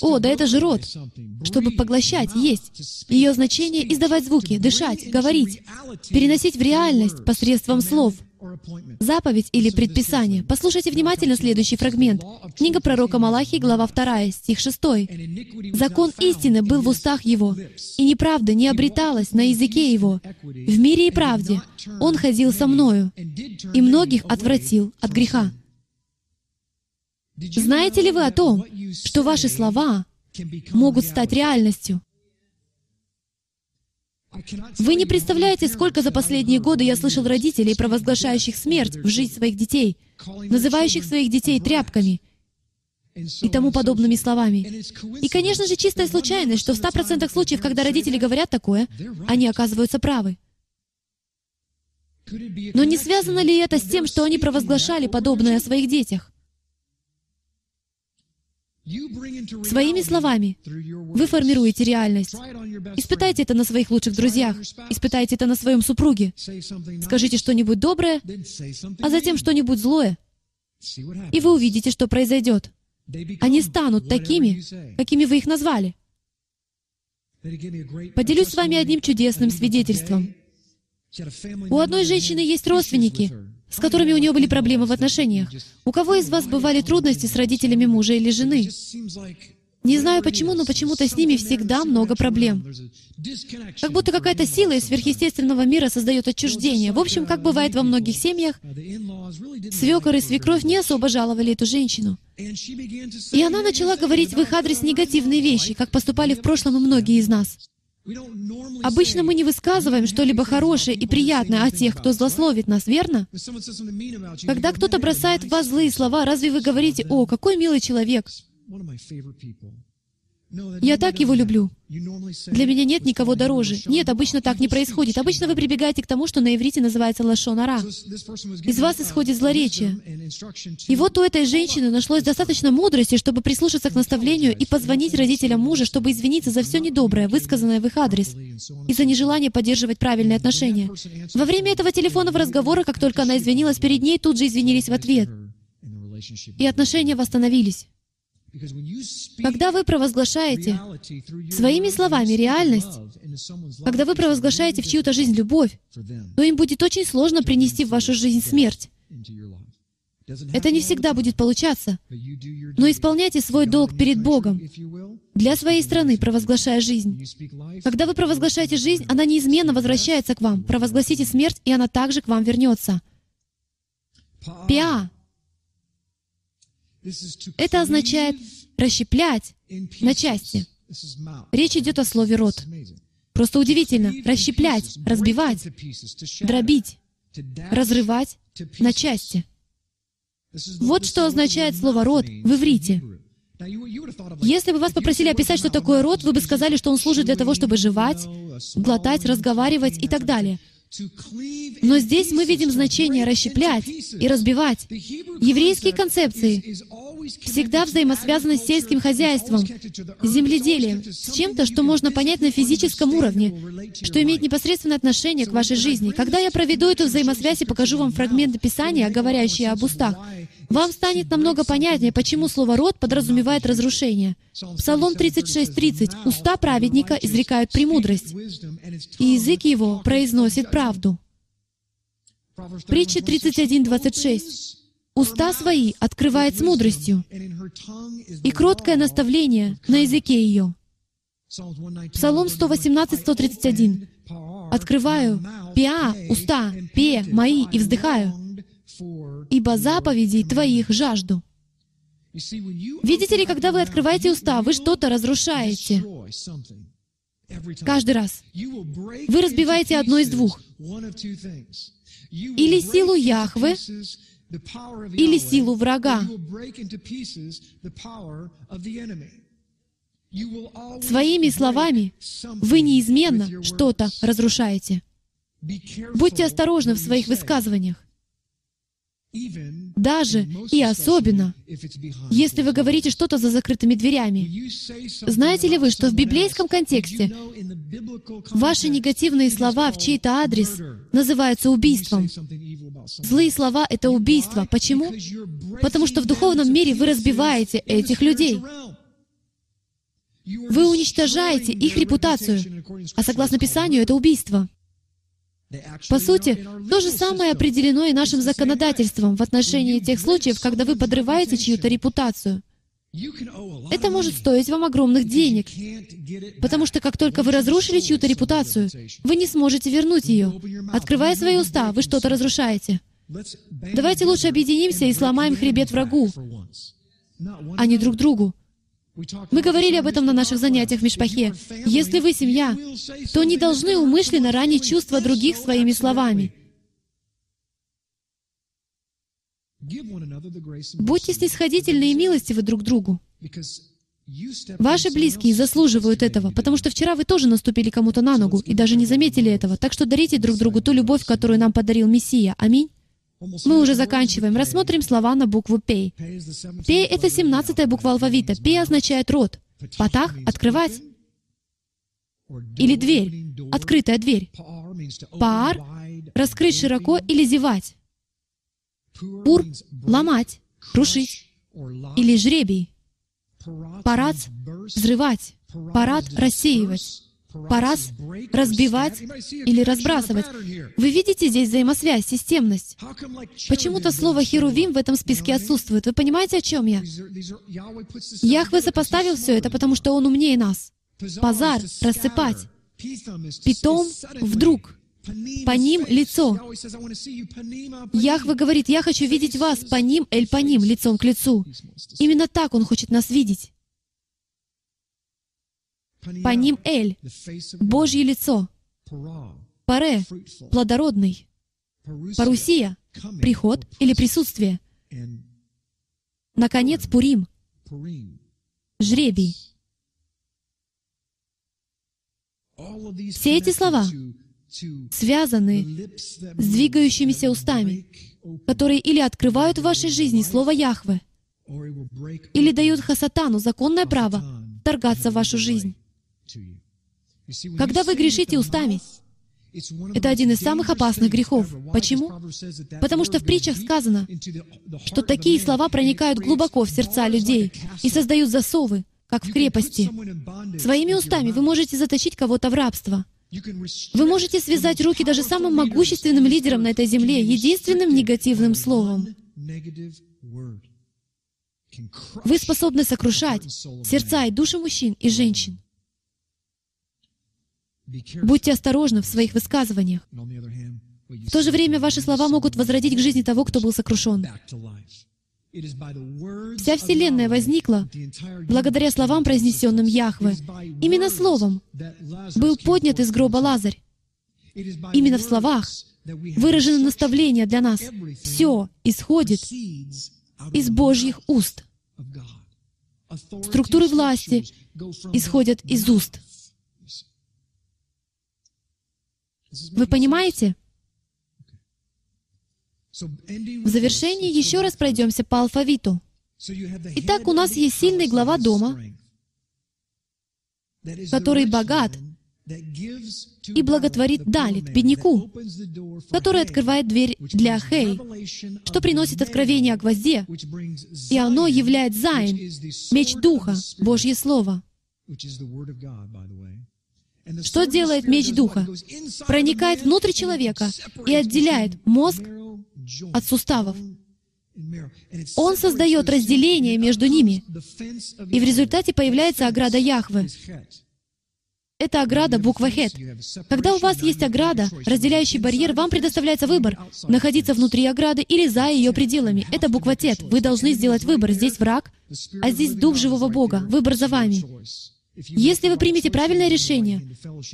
о, да это же рот, чтобы поглощать, есть. Ее значение — издавать звуки, дышать, говорить, переносить в реальность посредством слов. Заповедь или предписание. Послушайте внимательно следующий фрагмент. Книга пророка Малахии, глава 2, стих 6. «Закон истины был в устах его, и неправда не обреталась на языке его. В мире и правде он ходил со мною, и многих отвратил от греха». Знаете ли вы о том, что ваши слова могут стать реальностью? Вы не представляете, сколько за последние годы я слышал родителей, провозглашающих смерть в жизнь своих детей, называющих своих детей тряпками и тому подобными словами. И, конечно же, чистая случайность, что в 100% случаев, когда родители говорят такое, они оказываются правы. Но не связано ли это с тем, что они провозглашали подобное о своих детях? Своими словами вы формируете реальность. Испытайте это на своих лучших друзьях. Испытайте это на своем супруге. Скажите что-нибудь доброе, а затем что-нибудь злое. И вы увидите, что произойдет. Они станут такими, какими вы их назвали. Поделюсь с вами одним чудесным свидетельством. У одной женщины есть родственники, с которыми у нее были проблемы в отношениях. У кого из вас бывали трудности с родителями мужа или жены? Не знаю почему, но почему-то с ними всегда много проблем. Как будто какая-то сила из сверхъестественного мира создает отчуждение. В общем, как бывает во многих семьях, свекор и свекровь не особо жаловали эту женщину. И она начала говорить в их адрес негативные вещи, как поступали в прошлом и многие из нас. Обычно мы не высказываем что-либо хорошее и приятное о тех, кто злословит нас, верно? Когда кто-то бросает в вас злые слова, разве вы говорите, «О, какой милый человек», я так его люблю. Для меня нет никого дороже. Нет, обычно так не происходит. Обычно вы прибегаете к тому, что на иврите называется лашонара. Из вас исходит злоречие. И вот у этой женщины нашлось достаточно мудрости, чтобы прислушаться к наставлению и позвонить родителям мужа, чтобы извиниться за все недоброе, высказанное в их адрес, и за нежелание поддерживать правильные отношения. Во время этого телефонного разговора, как только она извинилась перед ней, тут же извинились в ответ. И отношения восстановились. Когда вы провозглашаете своими словами реальность, когда вы провозглашаете в чью-то жизнь любовь, то им будет очень сложно принести в вашу жизнь смерть. Это не всегда будет получаться. Но исполняйте свой долг перед Богом для своей страны, провозглашая жизнь. Когда вы провозглашаете жизнь, она неизменно возвращается к вам. Провозгласите смерть, и она также к вам вернется. Пиа это означает расщеплять на части. Речь идет о слове «род». Просто удивительно. Расщеплять, разбивать, дробить, разрывать на части. Вот что означает слово «род» в иврите. Если бы вас попросили описать, что такое род, вы бы сказали, что он служит для того, чтобы жевать, глотать, разговаривать и так далее — но здесь мы видим значение расщеплять и разбивать. Еврейские концепции всегда взаимосвязаны с сельским хозяйством, земледелием, с чем-то, что можно понять на физическом уровне, что имеет непосредственное отношение к вашей жизни. Когда я проведу эту взаимосвязь и покажу вам фрагменты Писания, говорящие об устах, вам станет намного понятнее, почему слово «род» подразумевает разрушение. Псалом 36.30. «Уста праведника изрекают премудрость, и язык его произносит правду». Притча 31.26. «Уста свои открывает с мудростью, и кроткое наставление на языке ее». Псалом 118.131. «Открываю, пиа, уста, пе, мои, и вздыхаю, ибо заповедей Твоих жажду». Видите ли, когда вы открываете уста, вы что-то разрушаете. Каждый раз. Вы разбиваете одно из двух. Или силу Яхвы, или силу врага. Своими словами вы неизменно что-то разрушаете. Будьте осторожны в своих высказываниях. Даже и особенно, если вы говорите что-то за закрытыми дверями. Знаете ли вы, что в библейском контексте ваши негативные слова в чей-то адрес называются убийством? Злые слова — это убийство. Почему? Потому что в духовном мире вы разбиваете этих людей. Вы уничтожаете их репутацию. А согласно Писанию, это убийство. По сути, то же самое определено и нашим законодательством в отношении тех случаев, когда вы подрываете чью-то репутацию. Это может стоить вам огромных денег, потому что как только вы разрушили чью-то репутацию, вы не сможете вернуть ее. Открывая свои уста, вы что-то разрушаете. Давайте лучше объединимся и сломаем хребет врагу, а не друг другу. Мы говорили об этом на наших занятиях в Мишпахе. Если вы семья, то не должны умышленно ранить чувства других своими словами. Будьте снисходительны и милостивы друг другу. Ваши близкие заслуживают этого, потому что вчера вы тоже наступили кому-то на ногу и даже не заметили этого. Так что дарите друг другу ту любовь, которую нам подарил Мессия. Аминь. Мы уже заканчиваем. Рассмотрим слова на букву «пей». «Пей» — это семнадцатая буква алфавита. «Пей» означает «рот». «Патах» — «открывать». Или «дверь», «открытая дверь». «Паар» — «раскрыть широко» или «зевать». «Пур» — «ломать», «крушить» или «жребий». «Парад» — «взрывать», «парад» — «рассеивать». Пора с- разбивать или разбрасывать. Вы видите здесь взаимосвязь, системность. Почему-то слово «херувим» в этом списке отсутствует. Вы понимаете, о чем я? Яхве сопоставил все это, потому что Он умнее нас. Пазар — рассыпать. Питом — вдруг. По ним лицо. Яхве говорит, я хочу видеть вас по ним, эль по ним, лицом к лицу. Именно так Он хочет нас видеть. По ним эль, Божье лицо. Паре, плодородный. Парусия, приход или присутствие. Наконец, Пурим, жребий. Все эти слова связаны с двигающимися устами, которые или открывают в вашей жизни слово Яхве, или дают Хасатану законное право вторгаться в вашу жизнь. Когда вы грешите устами, Это один из самых опасных грехов. Почему? Потому что в притчах сказано, что такие слова проникают глубоко в сердца людей и создают засовы, как в крепости. Своими устами вы можете заточить кого-то в рабство. Вы можете связать руки даже самым могущественным лидером на этой земле единственным негативным словом. Вы способны сокрушать сердца и души мужчин и женщин. Будьте осторожны в своих высказываниях. В то же время ваши слова могут возродить к жизни того, кто был сокрушен. Вся Вселенная возникла благодаря словам, произнесенным Яхве. Именно словом был поднят из гроба Лазарь. Именно в словах выражено наставление для нас. Все исходит из Божьих уст. Структуры власти исходят из уст. Вы понимаете? В завершении еще раз пройдемся по алфавиту. Итак, у нас есть сильный глава дома, который богат и благотворит Далит, бедняку, который открывает дверь для Хей, что приносит откровение о гвозде, и оно являет Зайн, меч Духа, Божье Слово. Что делает меч Духа? Проникает внутрь человека и отделяет мозг от суставов. Он создает разделение между ними, и в результате появляется ограда Яхвы. Это ограда буква Хет. Когда у вас есть ограда, разделяющий барьер, вам предоставляется выбор — находиться внутри ограды или за ее пределами. Это буква Тет. Вы должны сделать выбор. Здесь враг, а здесь дух живого Бога. Выбор за вами. Если вы примете правильное решение,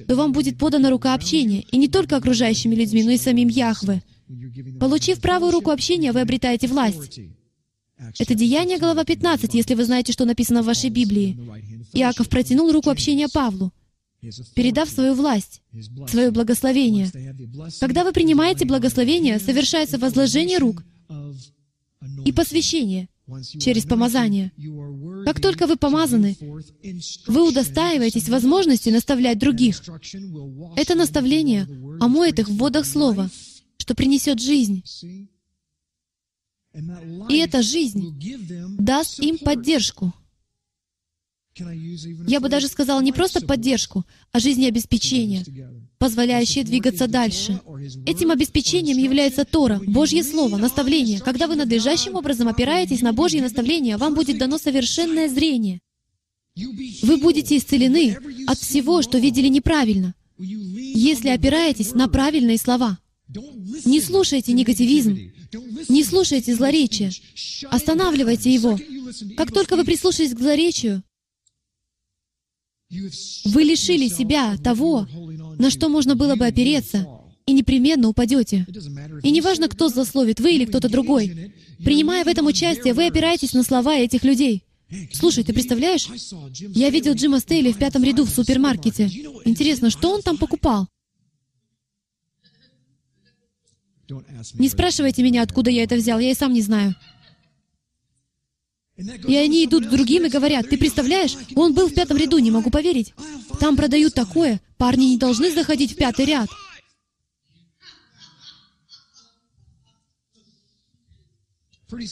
то вам будет подана рука общения, и не только окружающими людьми, но и самим Яхве. Получив правую руку общения, вы обретаете власть. Это Деяние, глава 15, если вы знаете, что написано в вашей Библии. Иаков протянул руку общения Павлу, передав свою власть, свое благословение. Когда вы принимаете благословение, совершается возложение рук и посвящение через помазание. Как только вы помазаны, вы удостаиваетесь возможности наставлять других. Это наставление омоет их в водах Слова, что принесет жизнь. И эта жизнь даст им поддержку. Я бы даже сказал не просто поддержку, а жизнеобеспечение, позволяющее двигаться дальше. Этим обеспечением является Тора, Божье Слово, наставление. Когда вы надлежащим образом опираетесь на Божье наставление, вам будет дано совершенное зрение. Вы будете исцелены от всего, что видели неправильно, если опираетесь на правильные слова. Не слушайте негативизм, не слушайте злоречия, останавливайте его. Как только вы прислушались к злоречию, вы лишили себя того, на что можно было бы опереться, и непременно упадете. И неважно, кто злословит, вы или кто-то другой. Принимая в этом участие, вы опираетесь на слова этих людей. Слушай, ты представляешь? Я видел Джима Стейли в пятом ряду в супермаркете. Интересно, что он там покупал? Не спрашивайте меня, откуда я это взял, я и сам не знаю. И они идут к другим и говорят, ты представляешь, он был в пятом ряду, не могу поверить. Там продают такое, парни не должны заходить в пятый ряд.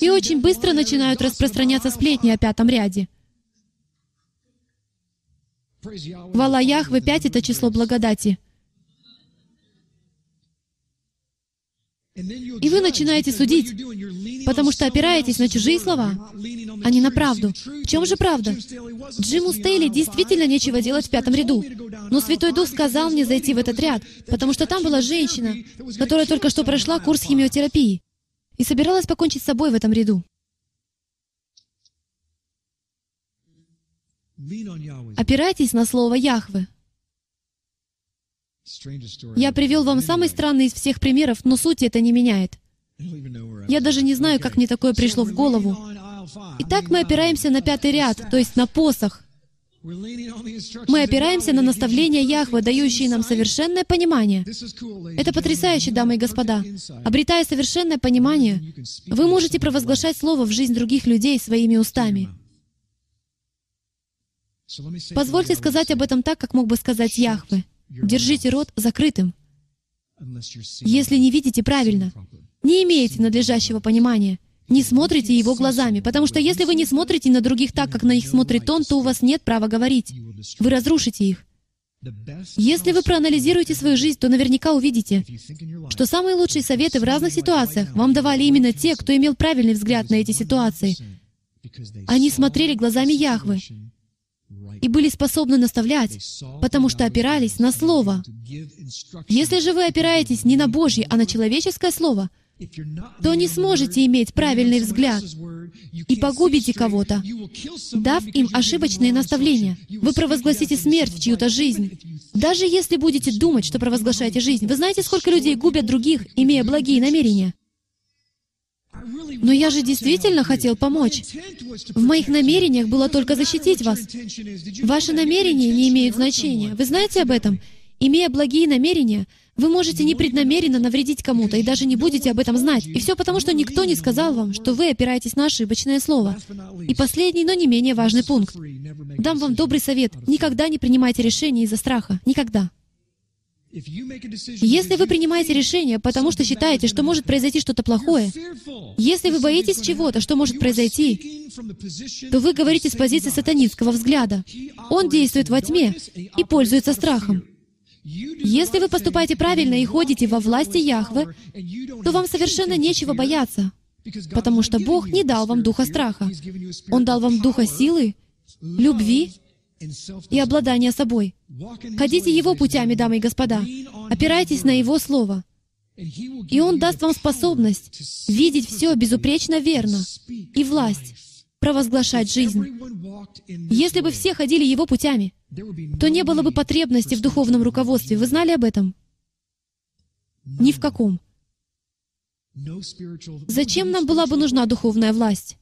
И очень быстро начинают распространяться сплетни о пятом ряде. Хвала Яхве 5 — это число благодати. И вы начинаете судить, потому что опираетесь на чужие слова, а не на правду. В чем же правда? Джиму Стейли действительно нечего делать в пятом ряду. Но Святой Дух сказал мне зайти в этот ряд, потому что там была женщина, которая только что прошла курс химиотерапии и собиралась покончить с собой в этом ряду. Опирайтесь на слово Яхве. Я привел вам самый странный из всех примеров, но суть это не меняет. Я даже не знаю, как мне такое пришло в голову. Итак, мы опираемся на пятый ряд, то есть на посох. Мы опираемся на наставления Яхвы, дающие нам совершенное понимание. Это потрясающе, дамы и господа. Обретая совершенное понимание, вы можете провозглашать Слово в жизнь других людей своими устами. Позвольте сказать об этом так, как мог бы сказать Яхве. Держите рот закрытым. Если не видите правильно, не имеете надлежащего понимания, не смотрите его глазами, потому что если вы не смотрите на других так, как на них смотрит он, то у вас нет права говорить. Вы разрушите их. Если вы проанализируете свою жизнь, то наверняка увидите, что самые лучшие советы в разных ситуациях вам давали именно те, кто имел правильный взгляд на эти ситуации. Они смотрели глазами Яхвы и были способны наставлять, потому что опирались на Слово. Если же вы опираетесь не на Божье, а на человеческое Слово, то не сможете иметь правильный взгляд и погубите кого-то, дав им ошибочные наставления. Вы провозгласите смерть в чью-то жизнь. Даже если будете думать, что провозглашаете жизнь. Вы знаете, сколько людей губят других, имея благие намерения? Но я же действительно хотел помочь. В моих намерениях было только защитить вас. Ваши намерения не имеют значения. Вы знаете об этом? Имея благие намерения, вы можете непреднамеренно навредить кому-то и даже не будете об этом знать. И все потому, что никто не сказал вам, что вы опираетесь на ошибочное слово. И последний, но не менее важный пункт. Дам вам добрый совет. Никогда не принимайте решения из-за страха. Никогда. Если вы принимаете решение, потому что считаете, что может произойти что-то плохое, если вы боитесь чего-то, что может произойти, то вы говорите с позиции сатанинского взгляда. Он действует во тьме и пользуется страхом. Если вы поступаете правильно и ходите во власти Яхвы, то вам совершенно нечего бояться, потому что Бог не дал вам духа страха. Он дал вам духа силы, любви и обладания собой. Ходите Его путями, дамы и господа. Опирайтесь на Его Слово. И Он даст вам способность видеть все безупречно верно и власть провозглашать жизнь. Если бы все ходили Его путями, то не было бы потребности в духовном руководстве. Вы знали об этом? Ни в каком. Зачем нам была бы нужна духовная власть?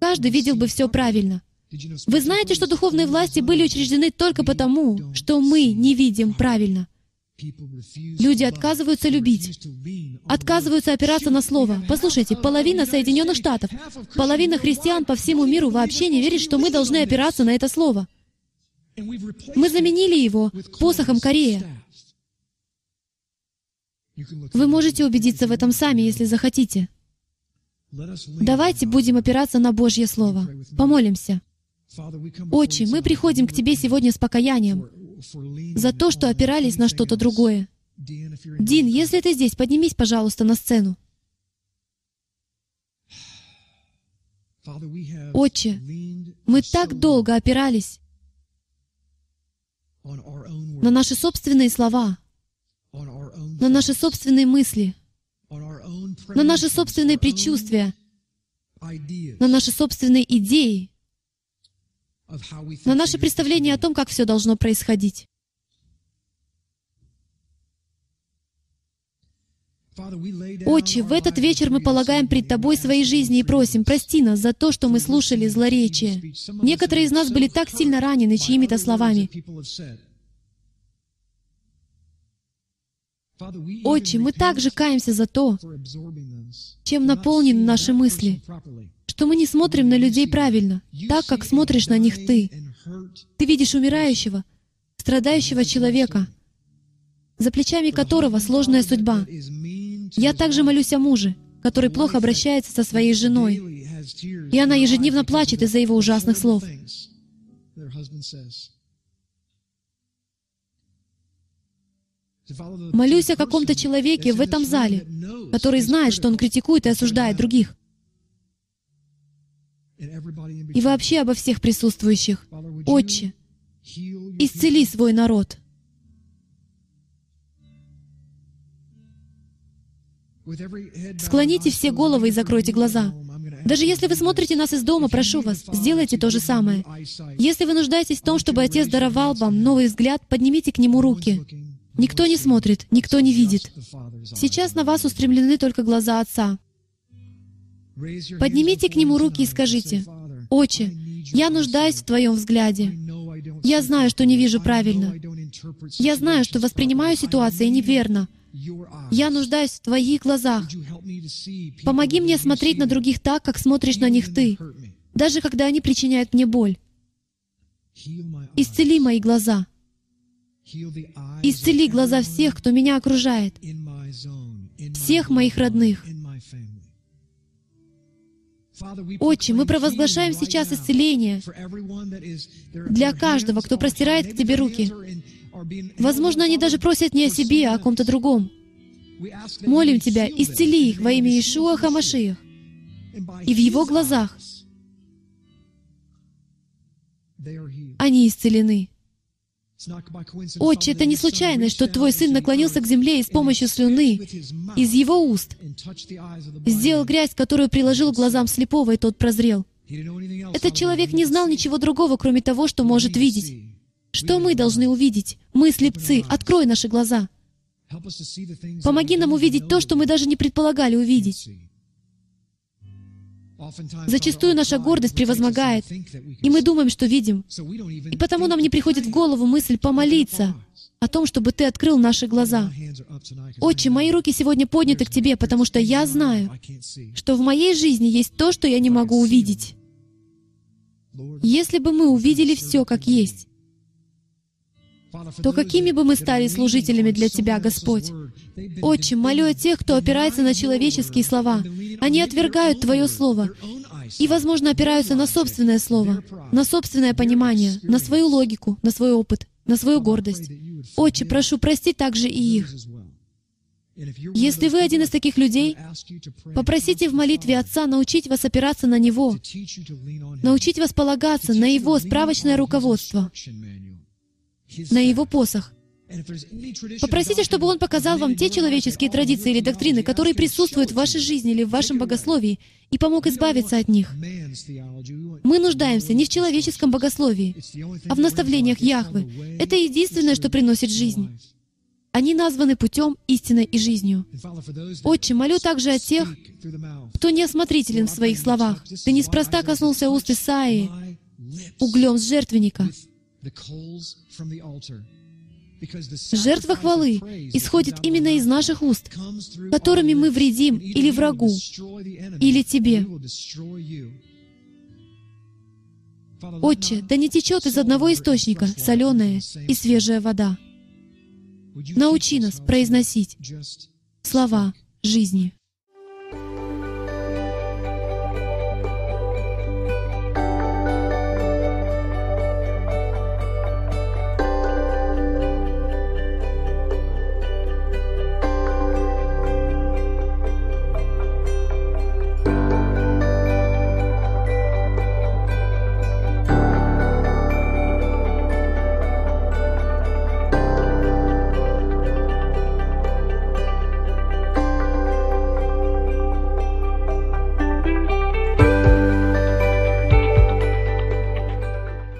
Каждый видел бы все правильно. Вы знаете, что духовные власти были учреждены только потому, что мы не видим правильно. Люди отказываются любить, отказываются опираться на Слово. Послушайте, половина Соединенных Штатов, половина христиан по всему миру вообще не верит, что мы должны опираться на это Слово. Мы заменили его посохом Корея. Вы можете убедиться в этом сами, если захотите. Давайте будем опираться на Божье Слово. Помолимся. Отче, мы приходим к Тебе сегодня с покаянием за то, что опирались на что-то другое. Дин, если ты здесь, поднимись, пожалуйста, на сцену. Отче, мы так долго опирались на наши собственные слова, на наши собственные мысли, на наши собственные предчувствия, на наши собственные идеи, на наше представление о том, как все должно происходить. Отче, в этот вечер мы полагаем пред Тобой свои жизни и просим, прости нас за то, что мы слушали злоречие. Некоторые из нас были так сильно ранены чьими-то словами. Отче, мы также каемся за то, чем наполнены наши мысли, что мы не смотрим на людей правильно, так, как смотришь на них ты. Ты видишь умирающего, страдающего человека, за плечами которого сложная судьба. Я также молюсь о муже, который плохо обращается со своей женой, и она ежедневно плачет из-за его ужасных слов. Молюсь о каком-то человеке в этом зале, который знает, что он критикует и осуждает других. И вообще обо всех присутствующих. Отче, исцели свой народ. Склоните все головы и закройте глаза. Даже если вы смотрите нас из дома, прошу вас, сделайте то же самое. Если вы нуждаетесь в том, чтобы Отец даровал вам новый взгляд, поднимите к Нему руки. Никто не смотрит, никто не видит. Сейчас на вас устремлены только глаза Отца. Поднимите к Нему руки и скажите, «Отче, я нуждаюсь в Твоем взгляде. Я знаю, что не вижу правильно. Я знаю, что воспринимаю ситуации неверно. Я нуждаюсь в Твоих глазах. Помоги мне смотреть на других так, как смотришь на них Ты, даже когда они причиняют мне боль. Исцели мои глаза. Исцели глаза всех, кто меня окружает, всех моих родных. Отче, мы провозглашаем сейчас исцеление для каждого, кто простирает к Тебе руки. Возможно, они даже просят не о себе, а о ком-то другом. Молим Тебя, исцели их во имя Иешуа Хамашиях. И в Его глазах они исцелены. Отче, это не случайность, что Твой Сын наклонился к земле и с помощью слюны из Его уст сделал грязь, которую приложил к глазам слепого, и тот прозрел. Этот человек не знал ничего другого, кроме того, что может видеть. Что мы должны увидеть? Мы, слепцы, открой наши глаза. Помоги нам увидеть то, что мы даже не предполагали увидеть. Зачастую наша гордость превозмогает, и мы думаем, что видим. И потому нам не приходит в голову мысль помолиться о том, чтобы Ты открыл наши глаза. Отче, мои руки сегодня подняты к Тебе, потому что я знаю, что в моей жизни есть то, что я не могу увидеть. Если бы мы увидели все как есть, то какими бы мы стали служителями для Тебя, Господь? Отче, молю о тех, кто опирается на человеческие слова. Они отвергают Твое Слово и, возможно, опираются на собственное Слово, на собственное понимание, на свою логику, на свой опыт, на свою гордость. Отче, прошу, прости также и их. Если вы один из таких людей, попросите в молитве Отца научить вас опираться на Него, научить вас полагаться на Его справочное руководство, на Его посох. Попросите, чтобы Он показал вам те человеческие традиции или доктрины, которые присутствуют в вашей жизни или в вашем богословии, и помог избавиться от них. Мы нуждаемся не в человеческом богословии, а в наставлениях Яхвы. Это единственное, что приносит жизнь. Они названы путем, истиной и жизнью. Отче, молю также о тех, кто неосмотрителен в своих словах. Ты неспроста коснулся уст Исаии углем с жертвенника. Жертва хвалы исходит именно из наших уст, которыми мы вредим или врагу, или Тебе. Отче, да не течет из одного источника соленая и свежая вода. Научи нас произносить слова жизни.